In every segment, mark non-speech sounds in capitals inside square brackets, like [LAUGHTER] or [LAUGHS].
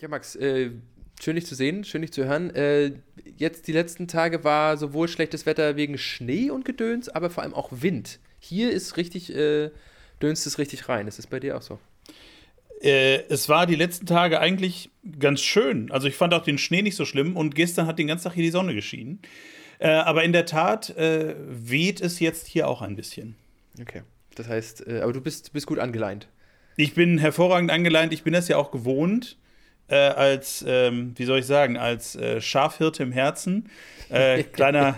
Ja, Max, äh, schön dich zu sehen, schön dich zu hören. Äh, jetzt die letzten Tage war sowohl schlechtes Wetter wegen Schnee und Gedöns, aber vor allem auch Wind. Hier ist richtig, äh, dönst es richtig rein. Ist es bei dir auch so? Äh, es war die letzten Tage eigentlich ganz schön. Also ich fand auch den Schnee nicht so schlimm und gestern hat den ganzen Tag hier die Sonne geschienen. Äh, aber in der Tat äh, weht es jetzt hier auch ein bisschen. Okay. Das heißt, äh, aber du bist, bist gut angeleint. Ich bin hervorragend angeleint. Ich bin das ja auch gewohnt äh, als, ähm, wie soll ich sagen, als äh, Schafhirte im Herzen. Äh, [LAUGHS] kleiner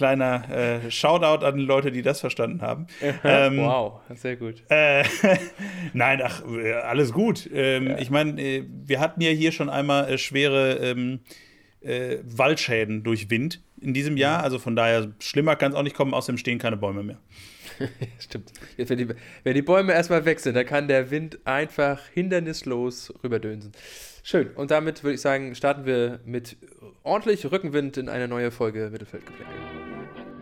kleiner äh, Shoutout an die Leute, die das verstanden haben. [LAUGHS] ähm, wow, sehr gut. Äh, [LAUGHS] Nein, ach, äh, alles gut. Ähm, ja. Ich meine, äh, wir hatten ja hier schon einmal schwere ähm, Waldschäden durch Wind in diesem Jahr. Also von daher, schlimmer kann es auch nicht kommen, außerdem stehen keine Bäume mehr. Stimmt. Jetzt, wenn, die, wenn die Bäume erstmal weg sind, dann kann der Wind einfach hindernislos rüberdönsen. Schön. Und damit würde ich sagen, starten wir mit ordentlich Rückenwind in eine neue Folge Mittelfeldgeplänkel.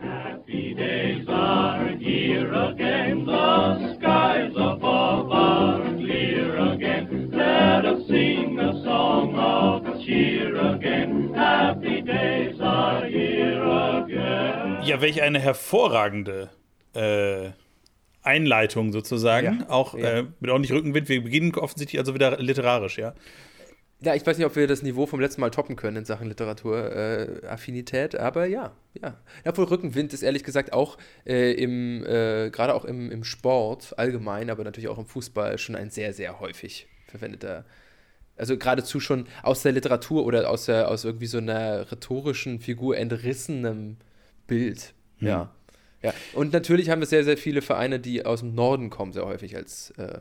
Happy days are here again, the skies above are clear again. Let us sing a song of cheer again. Happy days are here again. Ja, welch eine hervorragende äh, Einleitung sozusagen. Ja, auch ja. Äh, mit ordentlich Rückenwind. Wir beginnen offensichtlich also wieder literarisch, ja. Ja, ich weiß nicht, ob wir das Niveau vom letzten Mal toppen können in Sachen Literaturaffinität, äh, aber ja, ja. Ja, wohl Rückenwind ist ehrlich gesagt auch äh, im, äh, gerade auch im, im Sport allgemein, aber natürlich auch im Fußball schon ein sehr, sehr häufig verwendeter. Also geradezu schon aus der Literatur oder aus, der, aus irgendwie so einer rhetorischen Figur entrissenem Bild. Hm. Ja. Ja. Und natürlich haben wir sehr, sehr viele Vereine, die aus dem Norden kommen, sehr häufig als, äh,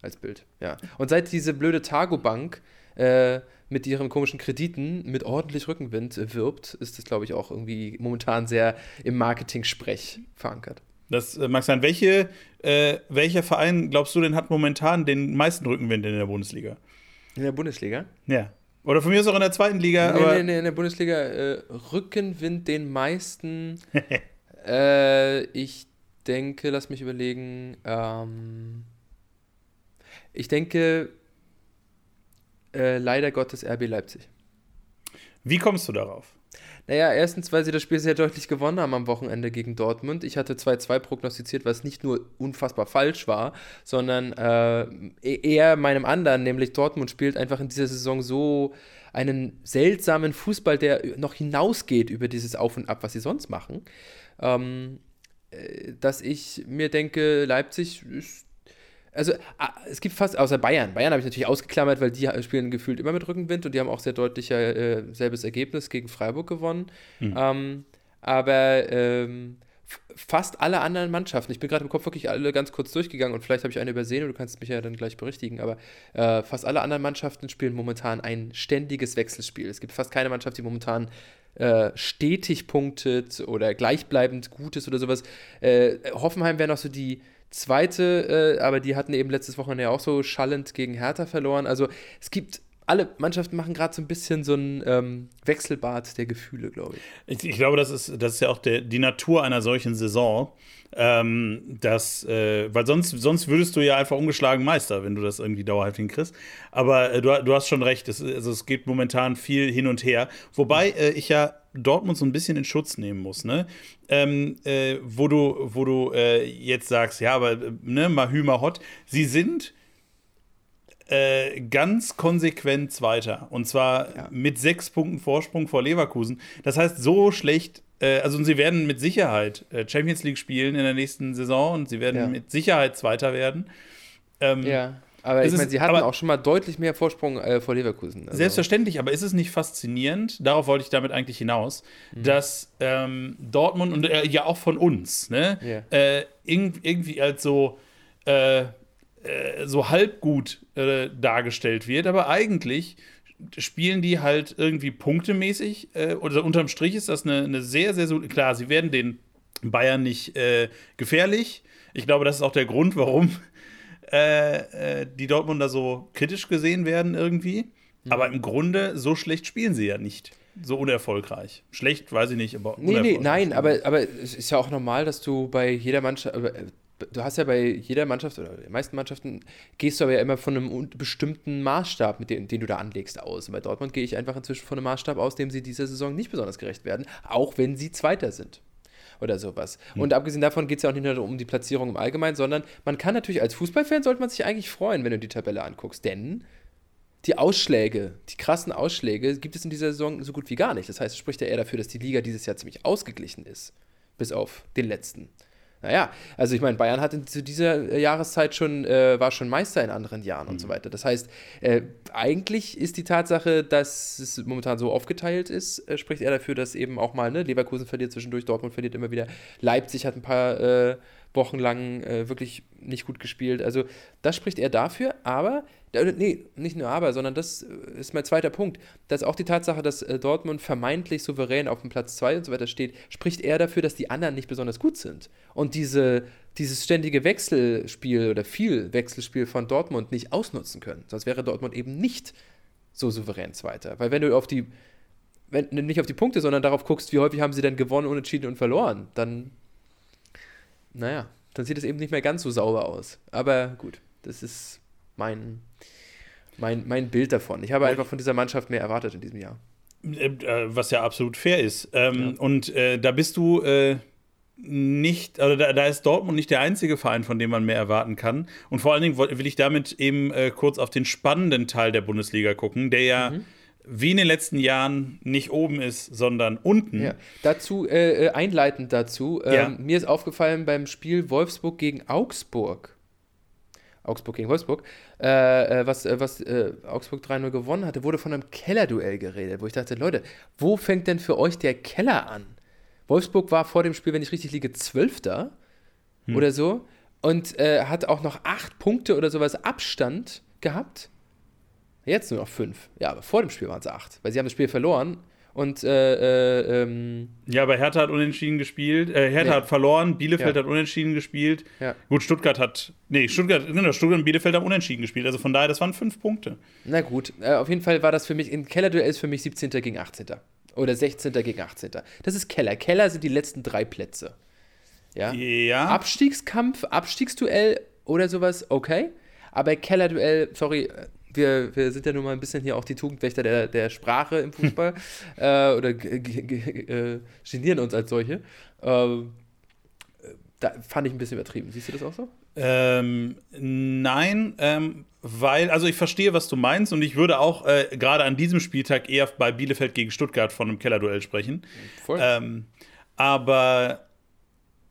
als Bild. Ja. Und seit diese blöde Targo-Bank äh, mit ihren komischen Krediten mit ordentlich Rückenwind wirbt, ist das, glaube ich, auch irgendwie momentan sehr im Marketing-Sprech verankert. Das äh, mag sein. Welche, äh, welcher Verein, glaubst du denn, hat momentan den meisten Rückenwind in der Bundesliga? In der Bundesliga? Ja. Oder von mir ist auch in der zweiten Liga. Nee, aber nee, nee, in der Bundesliga äh, Rückenwind den meisten. [LAUGHS] äh, ich denke, lass mich überlegen. Ähm, ich denke, äh, leider Gottes RB Leipzig. Wie kommst du darauf? Naja, erstens, weil sie das Spiel sehr deutlich gewonnen haben am Wochenende gegen Dortmund. Ich hatte 2-2 prognostiziert, was nicht nur unfassbar falsch war, sondern äh, e-, eher meinem anderen, nämlich Dortmund spielt einfach in dieser Saison so einen seltsamen Fußball, der noch hinausgeht über dieses Auf und Ab, was sie sonst machen. Ähm, äh, dass ich mir denke, Leipzig ist also ah, es gibt fast, außer Bayern. Bayern habe ich natürlich ausgeklammert, weil die spielen gefühlt immer mit Rückenwind und die haben auch sehr deutlich äh, selbes Ergebnis gegen Freiburg gewonnen. Mhm. Ähm, aber ähm, fast alle anderen Mannschaften, ich bin gerade im Kopf wirklich alle ganz kurz durchgegangen und vielleicht habe ich eine übersehen und du kannst mich ja dann gleich berichtigen, aber äh, fast alle anderen Mannschaften spielen momentan ein ständiges Wechselspiel. Es gibt fast keine Mannschaft, die momentan äh, stetig punktet oder gleichbleibend gut ist oder sowas. Äh, Hoffenheim wäre noch so die zweite, äh, aber die hatten eben letztes Wochenende ja auch so schallend gegen Hertha verloren. Also es gibt alle Mannschaften machen gerade so ein bisschen so ein ähm, Wechselbad der Gefühle, glaube ich. ich. ich. glaube, das ist, das ist ja auch der, die Natur einer solchen Saison. Ähm, das, äh, weil sonst, sonst würdest du ja einfach ungeschlagen Meister, wenn du das irgendwie dauerhaft hinkriegst. Aber äh, du, du hast schon recht, es, also es geht momentan viel hin und her. Wobei äh, ich ja Dortmund so ein bisschen in Schutz nehmen muss, ne? Ähm, äh, wo du, wo du äh, jetzt sagst, ja, aber ne, Mahü Mahot, sie sind äh, ganz konsequent Zweiter. Und zwar ja. mit sechs Punkten Vorsprung vor Leverkusen. Das heißt, so schlecht äh, also sie werden mit Sicherheit äh, Champions League spielen in der nächsten Saison und sie werden ja. mit Sicherheit Zweiter werden. Ähm, ja. Aber ich meine, sie hatten auch schon mal deutlich mehr Vorsprung äh, vor Leverkusen. Also. Selbstverständlich, aber ist es nicht faszinierend, darauf wollte ich damit eigentlich hinaus, mhm. dass ähm, Dortmund und äh, ja auch von uns, ne, yeah. äh, irg irgendwie als so, äh, äh, so halbgut äh, dargestellt wird, aber eigentlich spielen die halt irgendwie punktemäßig oder unterm Strich ist das eine, eine sehr, sehr, so, klar, sie werden den Bayern nicht gefährlich. Ich glaube, das ist auch der Grund, warum äh, äh, die Dortmunder so kritisch gesehen werden irgendwie. Mhm. Aber im Grunde, so schlecht spielen sie ja nicht. So unerfolgreich. Schlecht, weiß ich nicht, aber. Nee, nee, nein, aber, aber es ist ja auch normal, dass du bei jeder Mannschaft, äh, du hast ja bei jeder Mannschaft oder den meisten Mannschaften gehst du aber ja immer von einem bestimmten Maßstab, mit dem, den du da anlegst, aus. Und bei Dortmund gehe ich einfach inzwischen von einem Maßstab aus, dem sie dieser Saison nicht besonders gerecht werden, auch wenn sie Zweiter sind. Oder sowas. Mhm. Und abgesehen davon geht es ja auch nicht nur um die Platzierung im Allgemeinen, sondern man kann natürlich als Fußballfan sollte man sich eigentlich freuen, wenn du die Tabelle anguckst. Denn die Ausschläge, die krassen Ausschläge gibt es in dieser Saison so gut wie gar nicht. Das heißt, es spricht ja eher dafür, dass die Liga dieses Jahr ziemlich ausgeglichen ist. Bis auf den letzten. Naja, also ich meine, Bayern hat zu dieser Jahreszeit schon, äh, war schon Meister in anderen Jahren mhm. und so mhm. weiter. Das heißt, äh, eigentlich ist die Tatsache, dass es momentan so aufgeteilt ist, äh, spricht eher dafür, dass eben auch mal, ne, Leverkusen verliert zwischendurch, Dortmund verliert immer wieder, Leipzig hat ein paar äh, Wochen lang äh, wirklich nicht gut gespielt. Also das spricht eher dafür, aber, äh, nee, nicht nur aber, sondern das äh, ist mein zweiter Punkt, dass auch die Tatsache, dass äh, Dortmund vermeintlich souverän auf dem Platz 2 und so weiter steht, spricht eher dafür, dass die anderen nicht besonders gut sind. Und diese, dieses ständige Wechselspiel oder viel Wechselspiel von Dortmund nicht ausnutzen können. Sonst wäre Dortmund eben nicht so souverän Zweiter. Weil wenn du auf die, wenn nicht auf die Punkte, sondern darauf guckst, wie häufig haben sie denn gewonnen, unentschieden und verloren, dann naja, dann sieht es eben nicht mehr ganz so sauber aus. Aber gut, das ist mein, mein, mein Bild davon. Ich habe einfach von dieser Mannschaft mehr erwartet in diesem Jahr. Äh, äh, was ja absolut fair ist. Ähm, ja. Und äh, da bist du äh, nicht, also da, da, ist Dortmund nicht der einzige Verein, von dem man mehr erwarten kann. Und vor allen Dingen will ich damit eben äh, kurz auf den spannenden Teil der Bundesliga gucken, der ja. Mhm wie in den letzten Jahren nicht oben ist, sondern unten. Ja. Dazu, äh, äh einleitend dazu, äh, ja. mir ist aufgefallen beim Spiel Wolfsburg gegen Augsburg. Augsburg gegen Wolfsburg, äh, äh was, äh, was Augsburg 3-0 gewonnen hatte, wurde von einem Kellerduell geredet, wo ich dachte, Leute, wo fängt denn für euch der Keller an? Wolfsburg war vor dem Spiel, wenn ich richtig liege, Zwölfter hm. oder so und hat auch noch acht Punkte oder sowas Abstand gehabt Jetzt nur noch fünf. Ja, aber vor dem Spiel waren es acht, weil sie haben das Spiel verloren. Und äh, äh, ähm, ja, aber Hertha hat unentschieden gespielt. Äh, Hertha nee. hat verloren, Bielefeld ja. hat unentschieden gespielt. Ja. Gut, Stuttgart hat. Nee, Stuttgart, genau, Stuttgart und Bielefeld haben unentschieden gespielt. Also von daher, das waren fünf Punkte. Na gut, äh, auf jeden Fall war das für mich, in Kellerduell ist für mich 17. gegen 18. Oder 16. gegen 18. Das ist Keller. Keller sind die letzten drei Plätze. Ja. ja. Abstiegskampf, Abstiegsduell oder sowas, okay. Aber Kellerduell, sorry, wir, wir sind ja nun mal ein bisschen hier auch die Tugendwächter der, der Sprache im Fußball [LAUGHS] äh, oder äh, genieren uns als solche. Ähm, da fand ich ein bisschen übertrieben. Siehst du das auch so? Ähm, nein, ähm, weil, also ich verstehe, was du meinst und ich würde auch äh, gerade an diesem Spieltag eher bei Bielefeld gegen Stuttgart von einem Kellerduell sprechen. Voll. Ähm, aber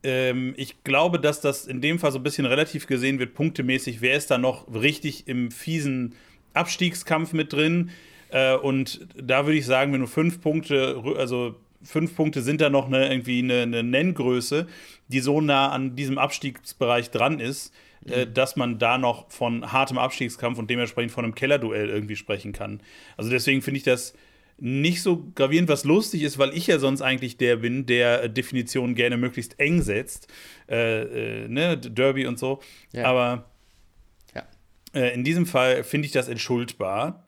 ähm, ich glaube, dass das in dem Fall so ein bisschen relativ gesehen wird, punktemäßig. Wer ist da noch richtig im fiesen Abstiegskampf mit drin. Äh, und da würde ich sagen, wenn du fünf Punkte, also fünf Punkte sind da noch eine, irgendwie eine, eine Nenngröße, die so nah an diesem Abstiegsbereich dran ist, mhm. äh, dass man da noch von hartem Abstiegskampf und dementsprechend von einem Kellerduell irgendwie sprechen kann. Also deswegen finde ich das nicht so gravierend, was lustig ist, weil ich ja sonst eigentlich der bin, der Definitionen gerne möglichst eng setzt. Äh, äh, ne, Derby und so. Ja. Aber äh, in diesem Fall finde ich das entschuldbar.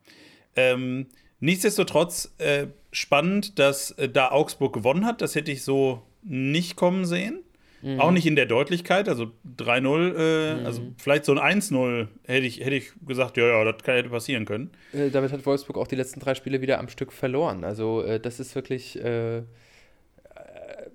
Ähm, nichtsdestotrotz äh, spannend, dass äh, da Augsburg gewonnen hat. Das hätte ich so nicht kommen sehen. Mhm. Auch nicht in der Deutlichkeit, also 3-0, äh, mhm. also vielleicht so ein 1-0 hätte ich, hätte ich gesagt, ja, ja, das hätte passieren können. Äh, damit hat Wolfsburg auch die letzten drei Spiele wieder am Stück verloren. Also äh, das ist wirklich äh,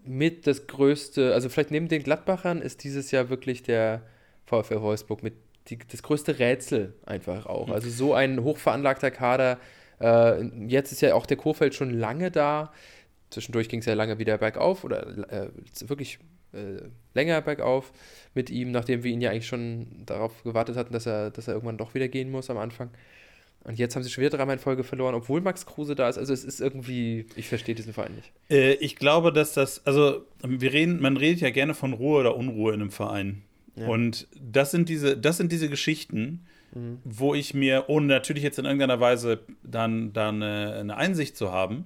mit das größte, also vielleicht neben den Gladbachern ist dieses Jahr wirklich der VfL Wolfsburg mit die, das größte Rätsel einfach auch. Also so ein hochveranlagter Kader. Äh, jetzt ist ja auch der Kurfeld schon lange da. Zwischendurch ging es ja lange wieder bergauf oder äh, wirklich äh, länger bergauf mit ihm, nachdem wir ihn ja eigentlich schon darauf gewartet hatten, dass er, dass er irgendwann doch wieder gehen muss am Anfang. Und jetzt haben sie schon wieder dreimal in Folge verloren, obwohl Max Kruse da ist. Also es ist irgendwie, ich verstehe diesen Verein nicht. Äh, ich glaube, dass das, also wir reden, man redet ja gerne von Ruhe oder Unruhe in einem Verein. Und das sind diese, das sind diese Geschichten, mhm. wo ich mir, ohne natürlich jetzt in irgendeiner Weise dann, dann eine, äh, eine Einsicht zu haben,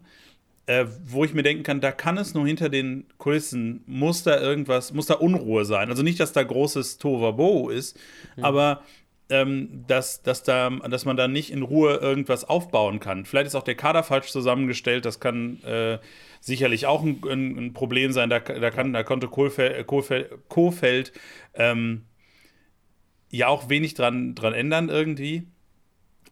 äh, wo ich mir denken kann, da kann es nur hinter den Kulissen, muss da irgendwas, muss da Unruhe sein. Also nicht, dass da großes Tovabo ist, mhm. aber ähm, dass, dass, da, dass man da nicht in Ruhe irgendwas aufbauen kann. Vielleicht ist auch der Kader falsch zusammengestellt, das kann äh, sicherlich auch ein, ein, Problem sein. Da, da, kann, da konnte Kohlfeld ähm, ja auch wenig dran, dran ändern irgendwie.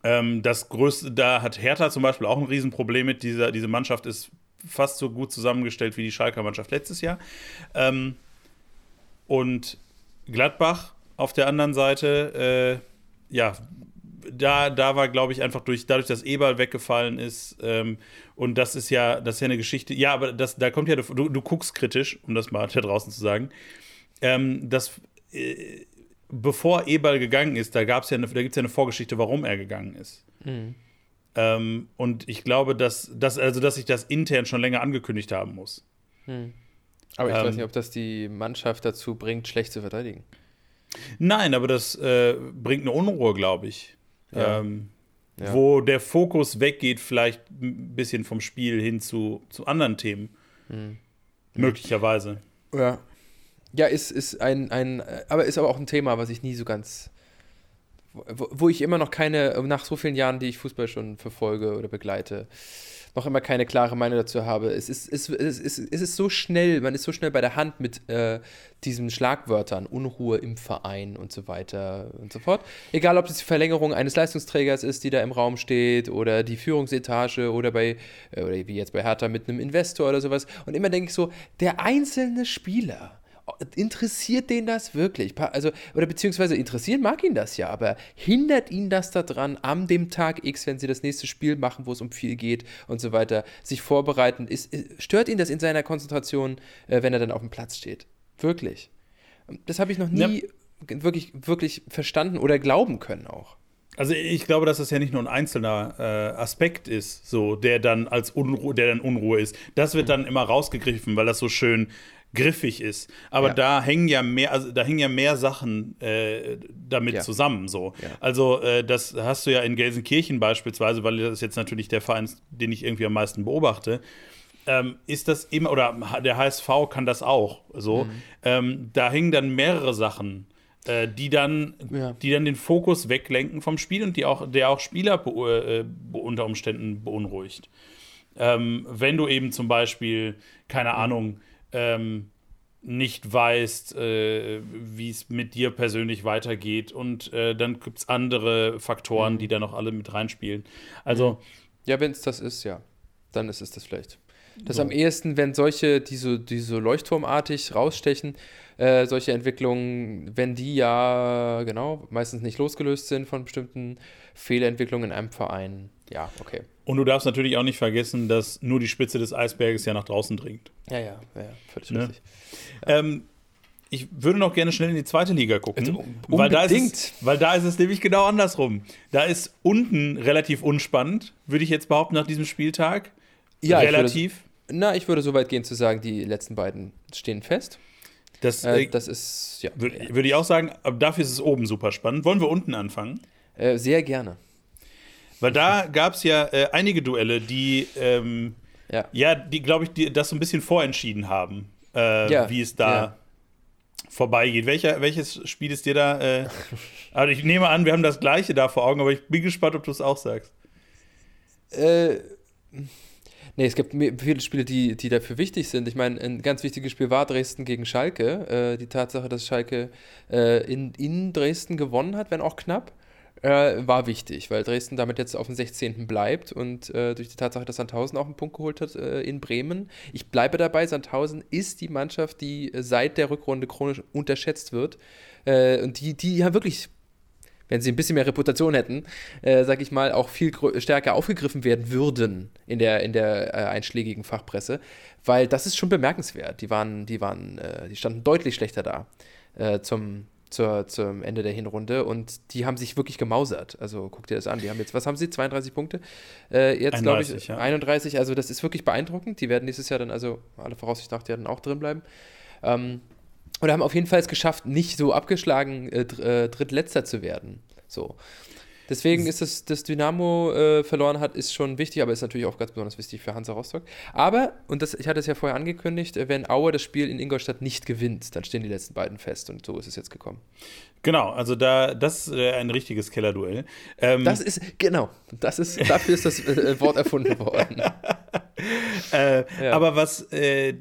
Ähm, das größte, da hat Hertha zum Beispiel auch ein Riesenproblem mit. Dieser, diese Mannschaft ist fast so gut zusammengestellt wie die Schalker Mannschaft letztes Jahr. Ähm, und Gladbach auf der anderen Seite, äh, ja, da, da war, glaube ich, einfach durch, dadurch, dass Eberl weggefallen ist, ähm, und das ist ja, das ist ja eine Geschichte, ja, aber das, da kommt ja, du, du guckst kritisch, um das mal da draußen zu sagen, ähm, dass äh, bevor Eberl gegangen ist, da gab's ja eine, da gibt es ja eine Vorgeschichte, warum er gegangen ist. Mhm. Ähm, und ich glaube, dass, dass, also, dass ich das intern schon länger angekündigt haben muss. Mhm. Aber ich ähm, weiß nicht, ob das die Mannschaft dazu bringt, schlecht zu verteidigen. Nein, aber das äh, bringt eine Unruhe, glaube ich. Ja. Ähm, ja. Wo der Fokus weggeht, vielleicht ein bisschen vom Spiel hin zu, zu anderen Themen. Mhm. Möglicherweise. Ja. Ja, ist, ist ein, ein, aber ist aber auch ein Thema, was ich nie so ganz, wo, ich immer noch keine, nach so vielen Jahren, die ich Fußball schon verfolge oder begleite, noch immer keine klare Meinung dazu habe. Es ist, es, es, es, es ist so schnell, man ist so schnell bei der Hand mit äh, diesen Schlagwörtern, Unruhe im Verein und so weiter und so fort. Egal, ob es die Verlängerung eines Leistungsträgers ist, die da im Raum steht, oder die Führungsetage oder bei, äh, oder wie jetzt bei Hertha mit einem Investor oder sowas. Und immer denke ich so, der einzelne Spieler interessiert den das wirklich? Also, oder beziehungsweise interessieren mag ihn das ja, aber hindert ihn das daran, am dem Tag X, wenn sie das nächste Spiel machen, wo es um viel geht und so weiter, sich vorbereiten? Ist, stört ihn das in seiner Konzentration, äh, wenn er dann auf dem Platz steht? Wirklich. Das habe ich noch nie ja. wirklich, wirklich verstanden oder glauben können auch. Also ich glaube, dass das ja nicht nur ein einzelner äh, Aspekt ist, so der dann als Unruhe, der dann Unruhe ist. Das wird dann immer rausgegriffen, weil das so schön griffig ist. Aber ja. da hängen ja mehr, also da hängen ja mehr Sachen äh, damit ja. zusammen. So. Ja. Also äh, das hast du ja in Gelsenkirchen beispielsweise, weil das ist jetzt natürlich der Verein, den ich irgendwie am meisten beobachte. Ähm, ist das immer, oder der HSV kann das auch so. Mhm. Ähm, da hängen dann mehrere Sachen äh, die dann, ja. die dann den Fokus weglenken vom Spiel und die auch, der auch Spieler be äh, unter Umständen beunruhigt. Ähm, wenn du eben zum Beispiel, keine Ahnung, ähm, nicht weißt, äh, wie es mit dir persönlich weitergeht. Und äh, dann gibt es andere Faktoren, mhm. die da noch alle mit reinspielen. Also. Ja, wenn es das ist, ja. Dann ist es das vielleicht. Das so. am ehesten, wenn solche, die so, die so leuchtturmartig rausstechen, äh, solche Entwicklungen, wenn die ja, genau, meistens nicht losgelöst sind von bestimmten Fehlentwicklungen in einem Verein. Ja, okay. Und du darfst natürlich auch nicht vergessen, dass nur die Spitze des Eisberges ja nach draußen dringt. Ja, ja, ja, völlig ne? richtig. Ja. Ähm, ich würde noch gerne schnell in die zweite Liga gucken. Also, weil, da ist es, weil da ist es nämlich genau andersrum. Da ist unten relativ unspannend, würde ich jetzt behaupten, nach diesem Spieltag. Ja, relativ. Ich würde, na, ich würde so weit gehen zu sagen, die letzten beiden stehen fest. Das, äh, das ist, ja. Würde würd ich auch sagen, aber dafür ist es oben super spannend. Wollen wir unten anfangen? Äh, sehr gerne. Weil da gab es ja äh, einige Duelle, die, ähm, ja. ja. die, glaube ich, die, das so ein bisschen vorentschieden haben, äh, ja. wie es da ja. vorbeigeht. Welcher, welches Spiel ist dir da? Äh, [LAUGHS] also ich nehme an, wir haben das gleiche da vor Augen, aber ich bin gespannt, ob du es auch sagst. Äh. Nee, es gibt viele Spiele, die, die dafür wichtig sind. Ich meine, ein ganz wichtiges Spiel war Dresden gegen Schalke. Äh, die Tatsache, dass Schalke äh, in, in Dresden gewonnen hat, wenn auch knapp äh, war wichtig, weil Dresden damit jetzt auf dem 16. bleibt und äh, durch die Tatsache, dass Sandhausen auch einen Punkt geholt hat äh, in Bremen. Ich bleibe dabei, Sandhausen ist die Mannschaft, die seit der Rückrunde chronisch unterschätzt wird. Äh, und die, die haben wirklich wenn sie ein bisschen mehr Reputation hätten, äh, sag ich mal, auch viel stärker aufgegriffen werden würden in der, in der äh, einschlägigen Fachpresse, weil das ist schon bemerkenswert. Die waren, die waren, äh, die standen deutlich schlechter da äh, zum, zur, zum Ende der Hinrunde und die haben sich wirklich gemausert. Also guck dir das an. Die haben jetzt, was haben sie? 32 Punkte? Äh, jetzt glaube ich ja. 31. Also das ist wirklich beeindruckend. Die werden nächstes Jahr dann, also alle Voraussicht nach, die werden auch drin bleiben. Ähm, oder haben auf jeden Fall es geschafft, nicht so abgeschlagen äh, äh, Drittletzter zu werden. So. Deswegen ist es, dass Dynamo äh, verloren hat, ist schon wichtig, aber ist natürlich auch ganz besonders wichtig für Hansa Rostock. Aber, und das, ich hatte es ja vorher angekündigt, äh, wenn Aue das Spiel in Ingolstadt nicht gewinnt, dann stehen die letzten beiden fest und so ist es jetzt gekommen. Genau, also da, das ist äh, ein richtiges Kellerduell. Ähm, das ist, genau, das ist, dafür ist das äh, Wort erfunden worden. [LAUGHS] äh, ja. Aber was äh,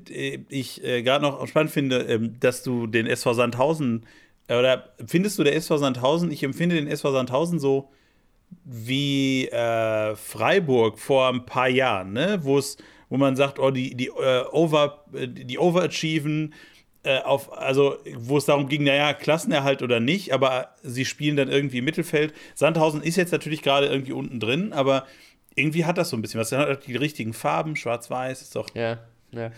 ich äh, gerade noch spannend finde, ähm, dass du den SV Sandhausen, oder findest du der SV Sandhausen, ich empfinde den SV Sandhausen so wie äh, Freiburg vor ein paar Jahren, ne? wo es, wo man sagt, oh, die, die, over, die overachieven, äh, auf, also wo es darum ging, naja, Klassenerhalt oder nicht, aber sie spielen dann irgendwie im Mittelfeld. Sandhausen ist jetzt natürlich gerade irgendwie unten drin, aber irgendwie hat das so ein bisschen was. Er hat die richtigen Farben, schwarz-weiß, ist doch. Ja. Ja.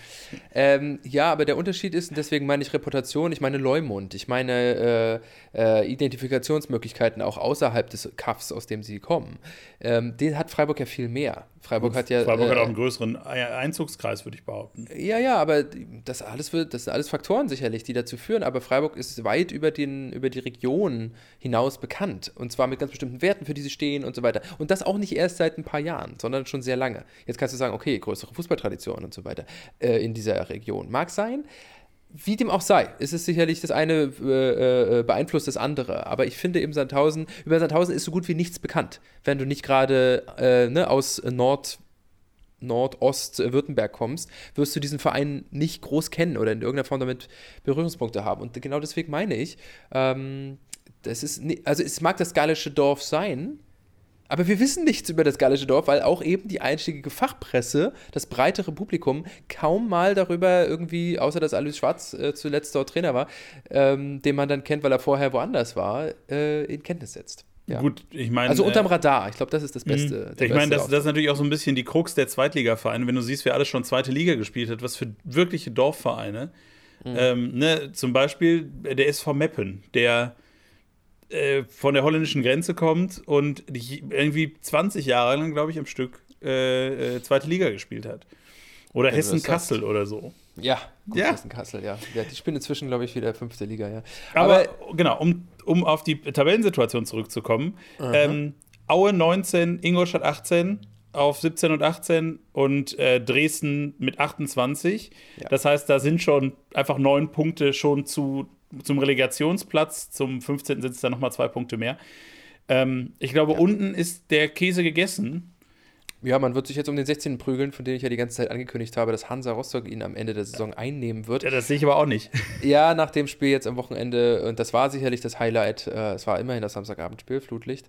Ähm, ja, aber der Unterschied ist, und deswegen meine ich Reputation, ich meine Leumund, ich meine äh, äh, Identifikationsmöglichkeiten auch außerhalb des Kaffs, aus dem sie kommen. Ähm, den hat Freiburg ja viel mehr. Freiburg hat ja. Freiburg äh, hat auch einen größeren Einzugskreis, würde ich behaupten. Ja, ja, aber das alles wird, das sind alles Faktoren sicherlich, die dazu führen. Aber Freiburg ist weit über, den, über die Region hinaus bekannt. Und zwar mit ganz bestimmten Werten, für die sie stehen und so weiter. Und das auch nicht erst seit ein paar Jahren, sondern schon sehr lange. Jetzt kannst du sagen, okay, größere Fußballtradition und so weiter äh, in dieser Region. Mag sein. Wie dem auch sei, ist es sicherlich das eine äh, äh, beeinflusst das andere. Aber ich finde eben Sandhausen, über Sandhausen ist so gut wie nichts bekannt, wenn du nicht gerade äh, ne, aus Nord, Nordost-Württemberg kommst, wirst du diesen Verein nicht groß kennen oder in irgendeiner Form damit Berührungspunkte haben. Und genau deswegen meine ich, ähm, das ist, also es mag das gallische Dorf sein, aber wir wissen nichts über das gallische Dorf, weil auch eben die einstiegige Fachpresse, das breitere Publikum, kaum mal darüber irgendwie, außer dass Alois Schwarz äh, zuletzt dort Trainer war, ähm, den man dann kennt, weil er vorher woanders war, äh, in Kenntnis setzt. Ja. Gut, ich meine. Also unterm äh, Radar, ich glaube, das ist das mhm. Beste. Ich meine, das, das, ist natürlich auch so ein bisschen die Krux der Zweitligavereine, wenn du siehst, wer alles schon zweite Liga gespielt hat, was für wirkliche Dorfvereine. Mhm. Ähm, ne, zum Beispiel der SV Meppen, der äh, von der holländischen Grenze kommt und irgendwie 20 Jahre lang, glaube ich, am Stück äh, äh, zweite Liga gespielt hat. Oder Hessen-Kassel oder so. Ja, gut, ja. Hessen-Kassel, ja. ja. Die spielen inzwischen, glaube ich, wieder fünfte Liga, ja. Aber, Aber genau, um, um auf die Tabellensituation zurückzukommen. Ähm, Aue 19, Ingolstadt 18, auf 17 und 18 und äh, Dresden mit 28. Ja. Das heißt, da sind schon einfach neun Punkte schon zu zum Relegationsplatz, zum 15. sind es dann nochmal zwei Punkte mehr. Ähm, ich glaube, ja. unten ist der Käse gegessen. Ja, man wird sich jetzt um den 16. prügeln, von dem ich ja die ganze Zeit angekündigt habe, dass Hansa Rostock ihn am Ende der Saison einnehmen wird. Ja, das sehe ich aber auch nicht. [LAUGHS] Ja, nach dem Spiel jetzt am Wochenende, und das war sicherlich das Highlight, äh, es war immerhin das Samstagabendspiel, Flutlicht.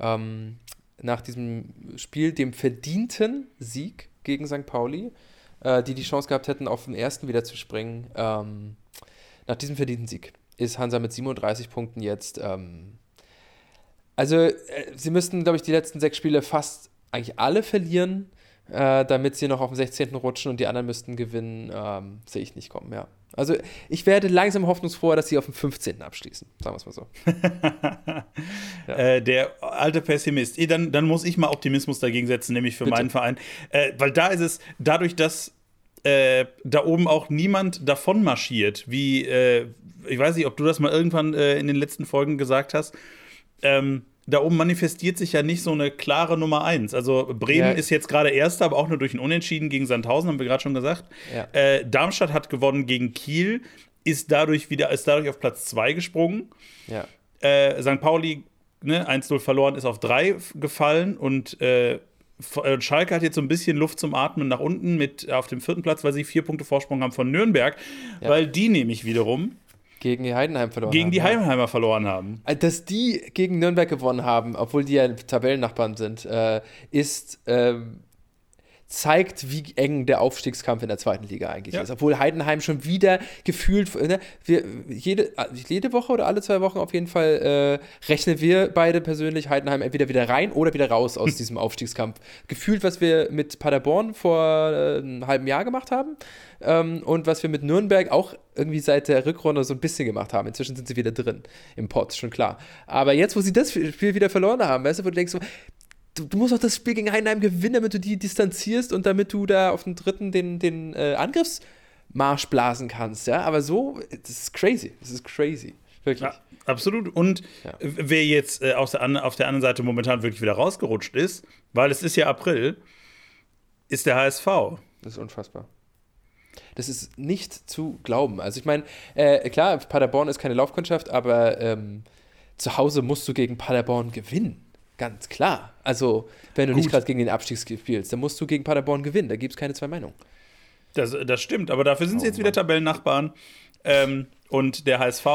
Ähm, nach diesem Spiel, dem verdienten Sieg gegen St. Pauli, äh, die die Chance gehabt hätten, auf den ersten wieder zu springen, ähm, nach diesem verdienten Sieg ist Hansa mit 37 Punkten jetzt. Ähm, also, äh, sie müssten, glaube ich, die letzten sechs Spiele fast eigentlich alle verlieren, äh, damit sie noch auf dem 16. rutschen und die anderen müssten gewinnen. Ähm, Sehe ich nicht kommen, ja. Also, ich werde langsam hoffnungsfroh, dass sie auf dem 15. abschließen. Sagen wir es mal so. [LAUGHS] ja. äh, der alte Pessimist. Dann, dann muss ich mal Optimismus dagegen setzen, nämlich für Bitte. meinen Verein. Äh, weil da ist es, dadurch, dass äh, da oben auch niemand davon marschiert, wie, äh, ich weiß nicht, ob du das mal irgendwann äh, in den letzten Folgen gesagt hast. Ähm, da oben manifestiert sich ja nicht so eine klare Nummer eins. Also Bremen ja. ist jetzt gerade Erster, aber auch nur durch ein Unentschieden gegen Sandhausen, haben wir gerade schon gesagt. Ja. Äh, Darmstadt hat gewonnen gegen Kiel, ist dadurch wieder ist dadurch auf Platz zwei gesprungen. Ja. Äh, St. Pauli ne, 1-0 verloren, ist auf drei gefallen und äh, äh, Schalke hat jetzt so ein bisschen Luft zum Atmen nach unten mit auf dem vierten Platz, weil sie vier Punkte Vorsprung haben von Nürnberg, ja. weil die nämlich wiederum gegen die Heidenheim verloren gegen haben. Gegen die Heidenheimer ja. verloren haben. Äh, dass die gegen Nürnberg gewonnen haben, obwohl die ja Tabellennachbarn sind, äh, ist ähm, zeigt, wie eng der Aufstiegskampf in der zweiten Liga eigentlich ja. ist. Obwohl Heidenheim schon wieder gefühlt, ne, wir, jede, jede Woche oder alle zwei Wochen auf jeden Fall äh, rechnen wir beide persönlich Heidenheim entweder wieder rein oder wieder raus aus [LAUGHS] diesem Aufstiegskampf. Gefühlt, was wir mit Paderborn vor äh, einem halben Jahr gemacht haben ähm, und was wir mit Nürnberg auch irgendwie seit der Rückrunde so ein bisschen gemacht haben. Inzwischen sind sie wieder drin im Pot, schon klar. Aber jetzt, wo sie das Spiel wieder verloren haben, weißt du, wo du denkst so, du, du, musst doch das Spiel gegen Heidenheim gewinnen, damit du die distanzierst und damit du da auf den dritten den, den äh, Angriffsmarsch blasen kannst, ja. Aber so, das ist crazy. Das ist crazy. Wirklich. Ja, absolut. Und Ja. wer jetzt äh, auf, der, auf der anderen Seite momentan wirklich wieder rausgerutscht ist, weil es ist ja April, ist der HSV. Das ist unfassbar. Das ist nicht zu glauben. Also ich meine, äh, klar, Paderborn ist keine Laufkundschaft, aber ähm, zu Hause musst du gegen Paderborn gewinnen. Ganz klar. Also, wenn du nicht Gut. gerade gegen den Abstieg spielst, dann musst du gegen Paderborn gewinnen. Da gibt es keine zwei Meinungen. Das, das stimmt, aber dafür sind sie Oh jetzt wieder Mann. Tabellennachbarn. Ähm, und der HSV,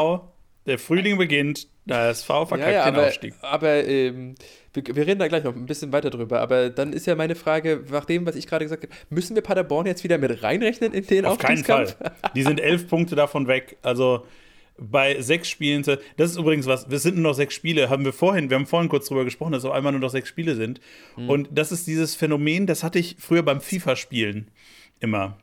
der Frühling beginnt, der HSV verkackt Ja, ja, den aber, Aufstieg. aber ähm, wir, wir reden da gleich noch ein bisschen weiter drüber. Aber dann ist ja meine Frage, nach dem, was ich gerade gesagt habe, müssen wir Paderborn jetzt wieder mit reinrechnen in den Auf keinen Fall. Die sind elf Punkte davon weg. Also bei sechs Spielen, das ist übrigens was, es sind nur noch sechs Spiele, haben wir vorhin, wir haben vorhin kurz drüber gesprochen, dass auf einmal nur noch sechs Spiele sind. Mhm. Und das ist dieses Phänomen, das hatte ich früher beim FIFA-Spielen immer.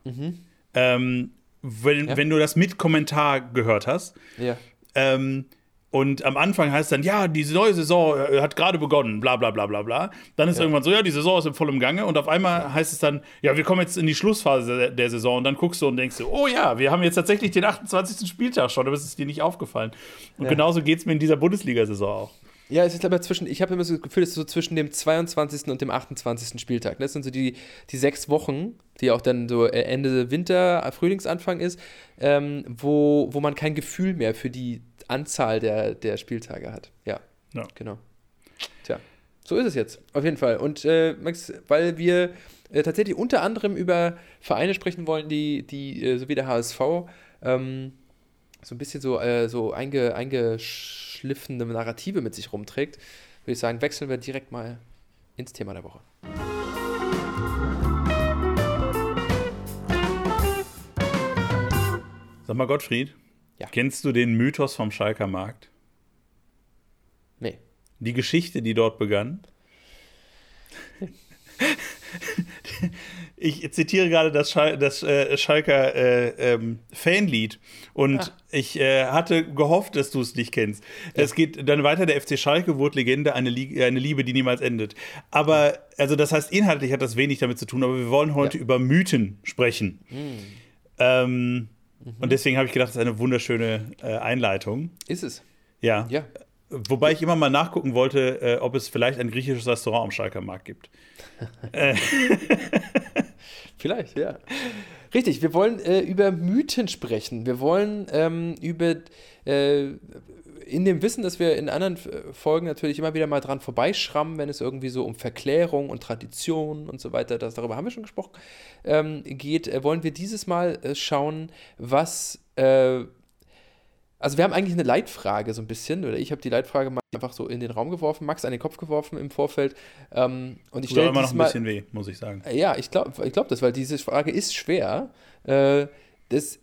Ähm, wenn, Mhm. Ja. wenn du das mit Kommentar gehört hast, Ja. ähm, und am Anfang heißt dann, ja, diese neue Saison äh, hat gerade begonnen, bla bla bla bla bla. Dann ist irgendwann so, ja, die Saison ist in vollem Gange und auf einmal heißt es dann, ja, wir kommen jetzt in die Schlussphase der, Saison und dann guckst du und denkst du, oh ja, wir haben jetzt tatsächlich den 28. Spieltag schon, aber es ist dir nicht aufgefallen. Und Ja. genauso geht es mir in dieser Bundesliga-Saison auch. Ja, es ist aber zwischen, ich habe immer so das Gefühl, es ist so zwischen dem 22. und dem 28. Spieltag. Das sind so die, die sechs Wochen, die auch dann so äh, Ende Winter, Frühlingsanfang ist, ähm, wo, wo man kein Gefühl mehr für die Anzahl der, der Spieltage hat. Ja, Ja. genau. Tja, so ist es jetzt, auf jeden Fall. Und äh, Max, weil wir äh, tatsächlich unter anderem über Vereine sprechen wollen, die, die äh, so wie der HSV, ähm, so ein bisschen so, äh, so einge, eingeschliffene Narrative mit sich rumträgt, würde ich sagen, wechseln wir direkt mal ins Thema der Woche. Sag mal, Gottfried, Ja. kennst du den Mythos vom Schalker Markt? Nee. Die Geschichte, die dort begann? [LAUGHS] Ich zitiere gerade das, Schal das äh, Schalker äh, ähm, Fanlied und Ah. ich äh, hatte gehofft, dass du es nicht kennst. Es geht dann weiter, der FC Schalke wurde Legende, eine, Lie eine Liebe, die niemals endet. Aber, also das heißt, inhaltlich hat das wenig damit zu tun, aber wir wollen heute Ja. über Mythen sprechen. Ähm, Mhm. Und deswegen habe ich gedacht, das ist eine wunderschöne äh, Einleitung. Ist es? Ja. Ja. Wobei ich immer mal nachgucken wollte, äh, ob es vielleicht ein griechisches Restaurant am Schalker Markt gibt. [LAUGHS] Vielleicht, ja. Richtig, wir wollen äh, über Mythen sprechen. Wir wollen ähm, über, äh, in dem Wissen, dass wir in anderen äh, Folgen natürlich immer wieder mal dran vorbeischrammen, wenn es irgendwie so um Verklärung und Tradition und so weiter, das, darüber haben wir schon gesprochen, ähm, geht, äh, wollen wir dieses Mal äh, schauen, was äh, also wir haben eigentlich eine Leitfrage so ein bisschen, oder ich habe die Leitfrage mal einfach so in den Raum geworfen, Max an den Kopf geworfen im Vorfeld. Ähm, und ich stelle immer noch ein bisschen weh, muss ich sagen. ja, ich glaube ich glaub das, weil diese Frage ist schwer. Äh, das,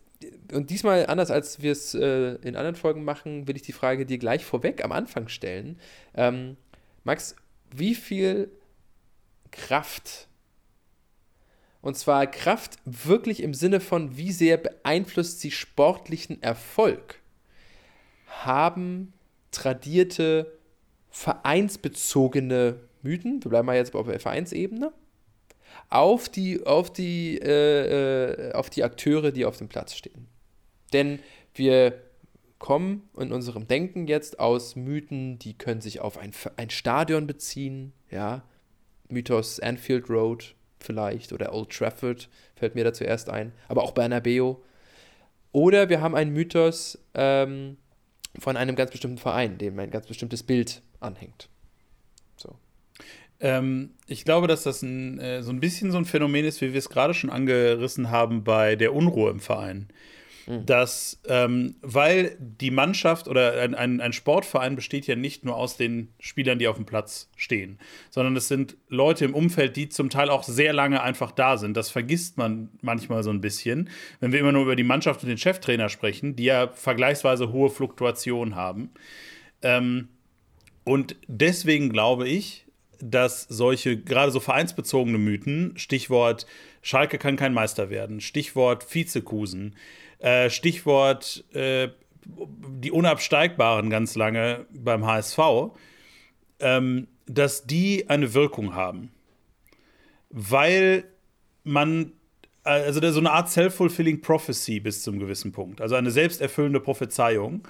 und diesmal, anders als wir es äh, in anderen Folgen machen, will ich die Frage dir gleich vorweg am Anfang stellen. Ähm, Max, wie viel Kraft, und zwar Kraft wirklich im Sinne von, wie sehr beeinflusst sie sportlichen Erfolg, haben tradierte vereinsbezogene Mythen, wir bleiben mal jetzt auf der Vereinsebene, auf die, auf die, äh, äh, auf die Akteure, die auf dem Platz stehen. Denn wir kommen in unserem Denken jetzt aus Mythen, die können sich auf ein, ein Stadion beziehen, ja, Mythos Anfield Road vielleicht oder Old Trafford fällt mir da zuerst ein, aber auch Bernabeu. Oder wir haben einen Mythos ähm, von einem ganz bestimmten Verein, dem ein ganz bestimmtes Bild anhängt. So. Ähm, ich glaube, dass das ein, äh, so ein bisschen so ein Phänomen ist, wie wir es gerade schon angerissen haben bei der Unruhe im Verein. Dass, ähm, weil die Mannschaft oder ein, ein, ein Sportverein besteht ja nicht nur aus den Spielern, die auf dem Platz stehen, sondern es sind Leute im Umfeld, die zum Teil auch sehr lange einfach da sind. Das vergisst man manchmal so ein bisschen, wenn wir immer nur über die Mannschaft und den Cheftrainer sprechen, die ja vergleichsweise hohe Fluktuationen haben. Ähm, und deswegen glaube ich, dass solche, gerade so vereinsbezogene Mythen, Stichwort Schalke kann kein Meister werden, Stichwort Vizekusen, äh, Stichwort äh, die Unabsteigbaren ganz lange beim HSV, ähm, dass die eine Wirkung haben. Weil man, also so eine Art self-fulfilling prophecy bis zum gewissen Punkt, also eine selbsterfüllende Prophezeiung,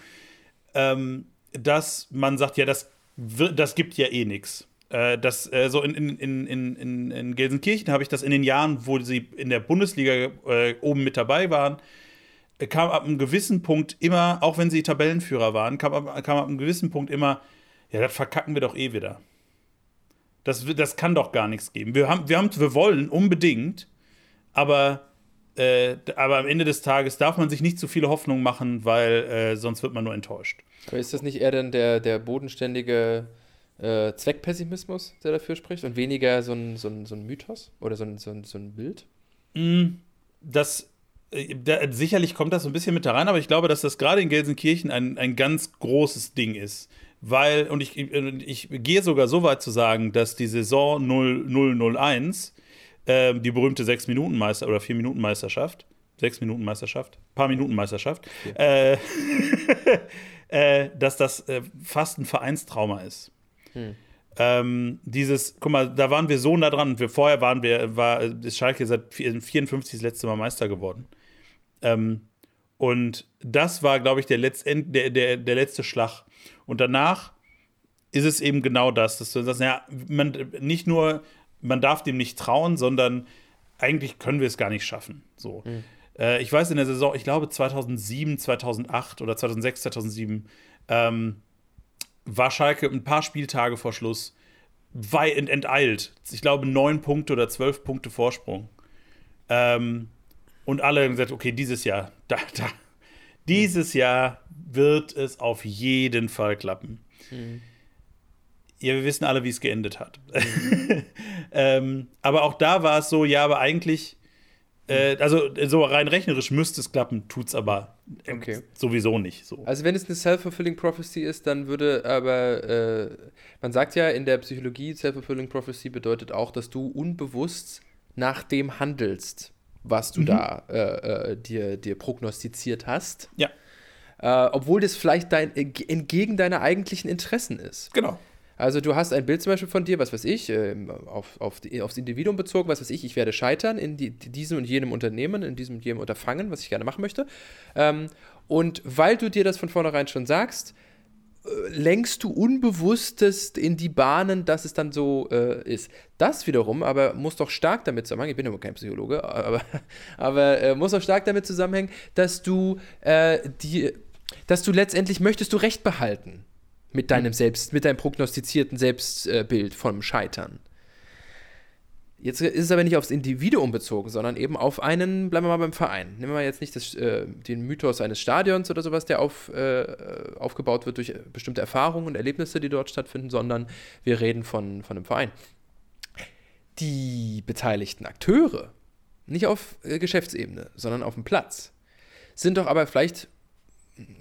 ähm, dass man sagt, ja, das, das gibt ja eh nichts. Äh, das, äh, so in, in, in, in, in Gelsenkirchen habe ich das in den Jahren, wo sie in der Bundesliga äh, oben mit dabei waren, kam ab einem gewissen Punkt immer, auch wenn sie Tabellenführer waren, kam ab, kam ab einem gewissen Punkt immer, ja, das verkacken wir doch eh wieder. Das, das kann doch gar nichts geben. Wir, haben, wir, haben, wir wollen unbedingt, aber, äh, aber am Ende des Tages darf man sich nicht zu viele Hoffnungen machen, weil äh, sonst wird man nur enttäuscht. Aber ist das nicht eher dann der, der bodenständige äh, Zweckpessimismus, der dafür spricht und weniger so ein, so ein, so ein Mythos oder so ein, so ein, so ein Bild? Mm, das, da, sicherlich kommt das so ein bisschen mit da rein, aber ich glaube, dass das gerade in Gelsenkirchen ein, ein ganz großes Ding ist. Weil, und ich, ich gehe sogar so weit zu sagen, dass die Saison 0001, äh, die berühmte 6-Minuten-Meister- oder 4-Minuten-Meisterschaft, 6-Minuten-Meisterschaft, paar Minuten-Meisterschaft, ja. äh, [LAUGHS] äh, dass das äh, fast ein Vereinstrauma ist. Hm. Ähm, dieses, guck mal, da waren wir so nah dran. Wir, vorher waren wir, war, ist Schalke seit 54 das letzte Mal Meister geworden. Ähm, und das war, glaube ich, der, Letztend, der, der, der letzte Schlag. Und danach ist es eben genau das, dass du sagst, ja, man nicht nur, man darf dem nicht trauen, sondern eigentlich können wir es gar nicht schaffen. So. Mhm. Äh, ich weiß in der Saison, ich glaube 2007, 2008 oder 2006, 2007, ähm, war Schalke ein paar Spieltage vor Schluss weit enteilt. Ich glaube, neun Punkte oder zwölf Punkte Vorsprung. Ähm, und alle haben gesagt, okay, dieses Jahr, da, da, dieses Jahr wird es auf jeden Fall klappen. Mhm. Ja, wir wissen alle, wie es geendet hat. Mhm. [LAUGHS] ähm, aber auch da war es so, ja, aber eigentlich äh, also so rein rechnerisch müsste es klappen, tut es aber äh, okay. sowieso nicht so. Also wenn es eine self-fulfilling prophecy ist, dann würde aber, äh, man sagt ja in der Psychologie, self-fulfilling prophecy bedeutet auch, dass du unbewusst nach dem handelst, was du mhm. da äh, äh dir, dir prognostiziert hast. Ja. Äh, obwohl das vielleicht dein, entgegen deiner eigentlichen Interessen ist. Genau. Also du hast ein Bild zum Beispiel von dir, was weiß ich, äh, auf, auf die, aufs Individuum bezogen, was weiß ich, ich werde scheitern in die, diesem und jenem Unternehmen, in diesem und jenem Unterfangen, was ich gerne machen möchte. Ähm, und weil du dir das von vornherein schon sagst, äh, lenkst du unbewusstest in die Bahnen, dass es dann so äh, ist. Das wiederum aber muss doch stark damit zusammenhängen, ich bin aber kein Psychologe, [LAUGHS] aber, aber äh, muss doch stark damit zusammenhängen, dass du äh, die, dass du letztendlich möchtest du Recht behalten mit deinem Selbst, mit deinem prognostizierten Selbstbild vom Scheitern. Jetzt ist es aber nicht aufs Individuum bezogen, sondern eben auf einen, bleiben wir mal beim Verein. Nehmen wir jetzt nicht das, äh, den Mythos eines Stadions oder sowas, der auf, äh, aufgebaut wird durch bestimmte Erfahrungen und Erlebnisse, die dort stattfinden, sondern wir reden von, von einem Verein. Die beteiligten Akteure, nicht auf äh, Geschäftsebene, sondern auf dem Platz, sind doch aber vielleicht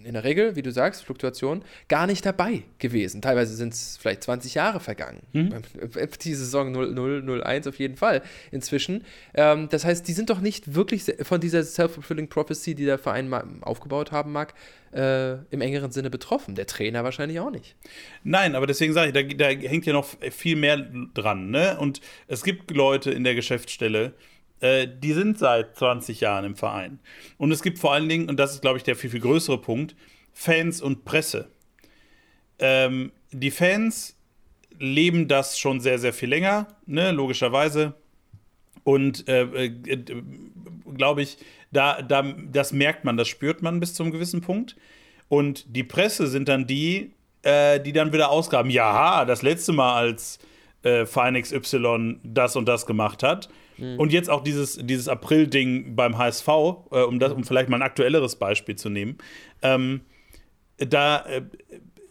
in der Regel, wie du sagst, Fluktuation, gar nicht dabei gewesen. Teilweise sind es vielleicht 20 Jahre vergangen. Mhm. [LAUGHS] Die Saison 0-0-0-1 auf jeden Fall inzwischen. Ähm, das heißt, die sind doch nicht wirklich von dieser Self-Fulfilling Prophecy, die der Verein aufgebaut haben mag, äh, im engeren Sinne betroffen. Der Trainer wahrscheinlich auch nicht. Nein, aber deswegen sage ich, da, da hängt ja noch viel mehr dran. Ne? Und es gibt Leute in der Geschäftsstelle, äh, die sind seit 20 Jahren im Verein. Und es gibt vor allen Dingen, und das ist, glaube ich, der viel, viel größere Punkt, Fans und Presse. Ähm, die Fans leben das schon sehr, sehr viel länger, ne, logischerweise. Und äh, äh, glaube ich, da, da, das merkt man, das spürt man bis zum gewissen Punkt. Und die Presse sind dann die, äh, die dann wieder ausgraben. Ja, das letzte Mal, als äh, Verein XY das und das gemacht hat, Mhm. Und jetzt auch dieses, dieses April-Ding beim HSV, äh, um, das, um vielleicht mal ein aktuelleres Beispiel zu nehmen. Ähm, da, äh,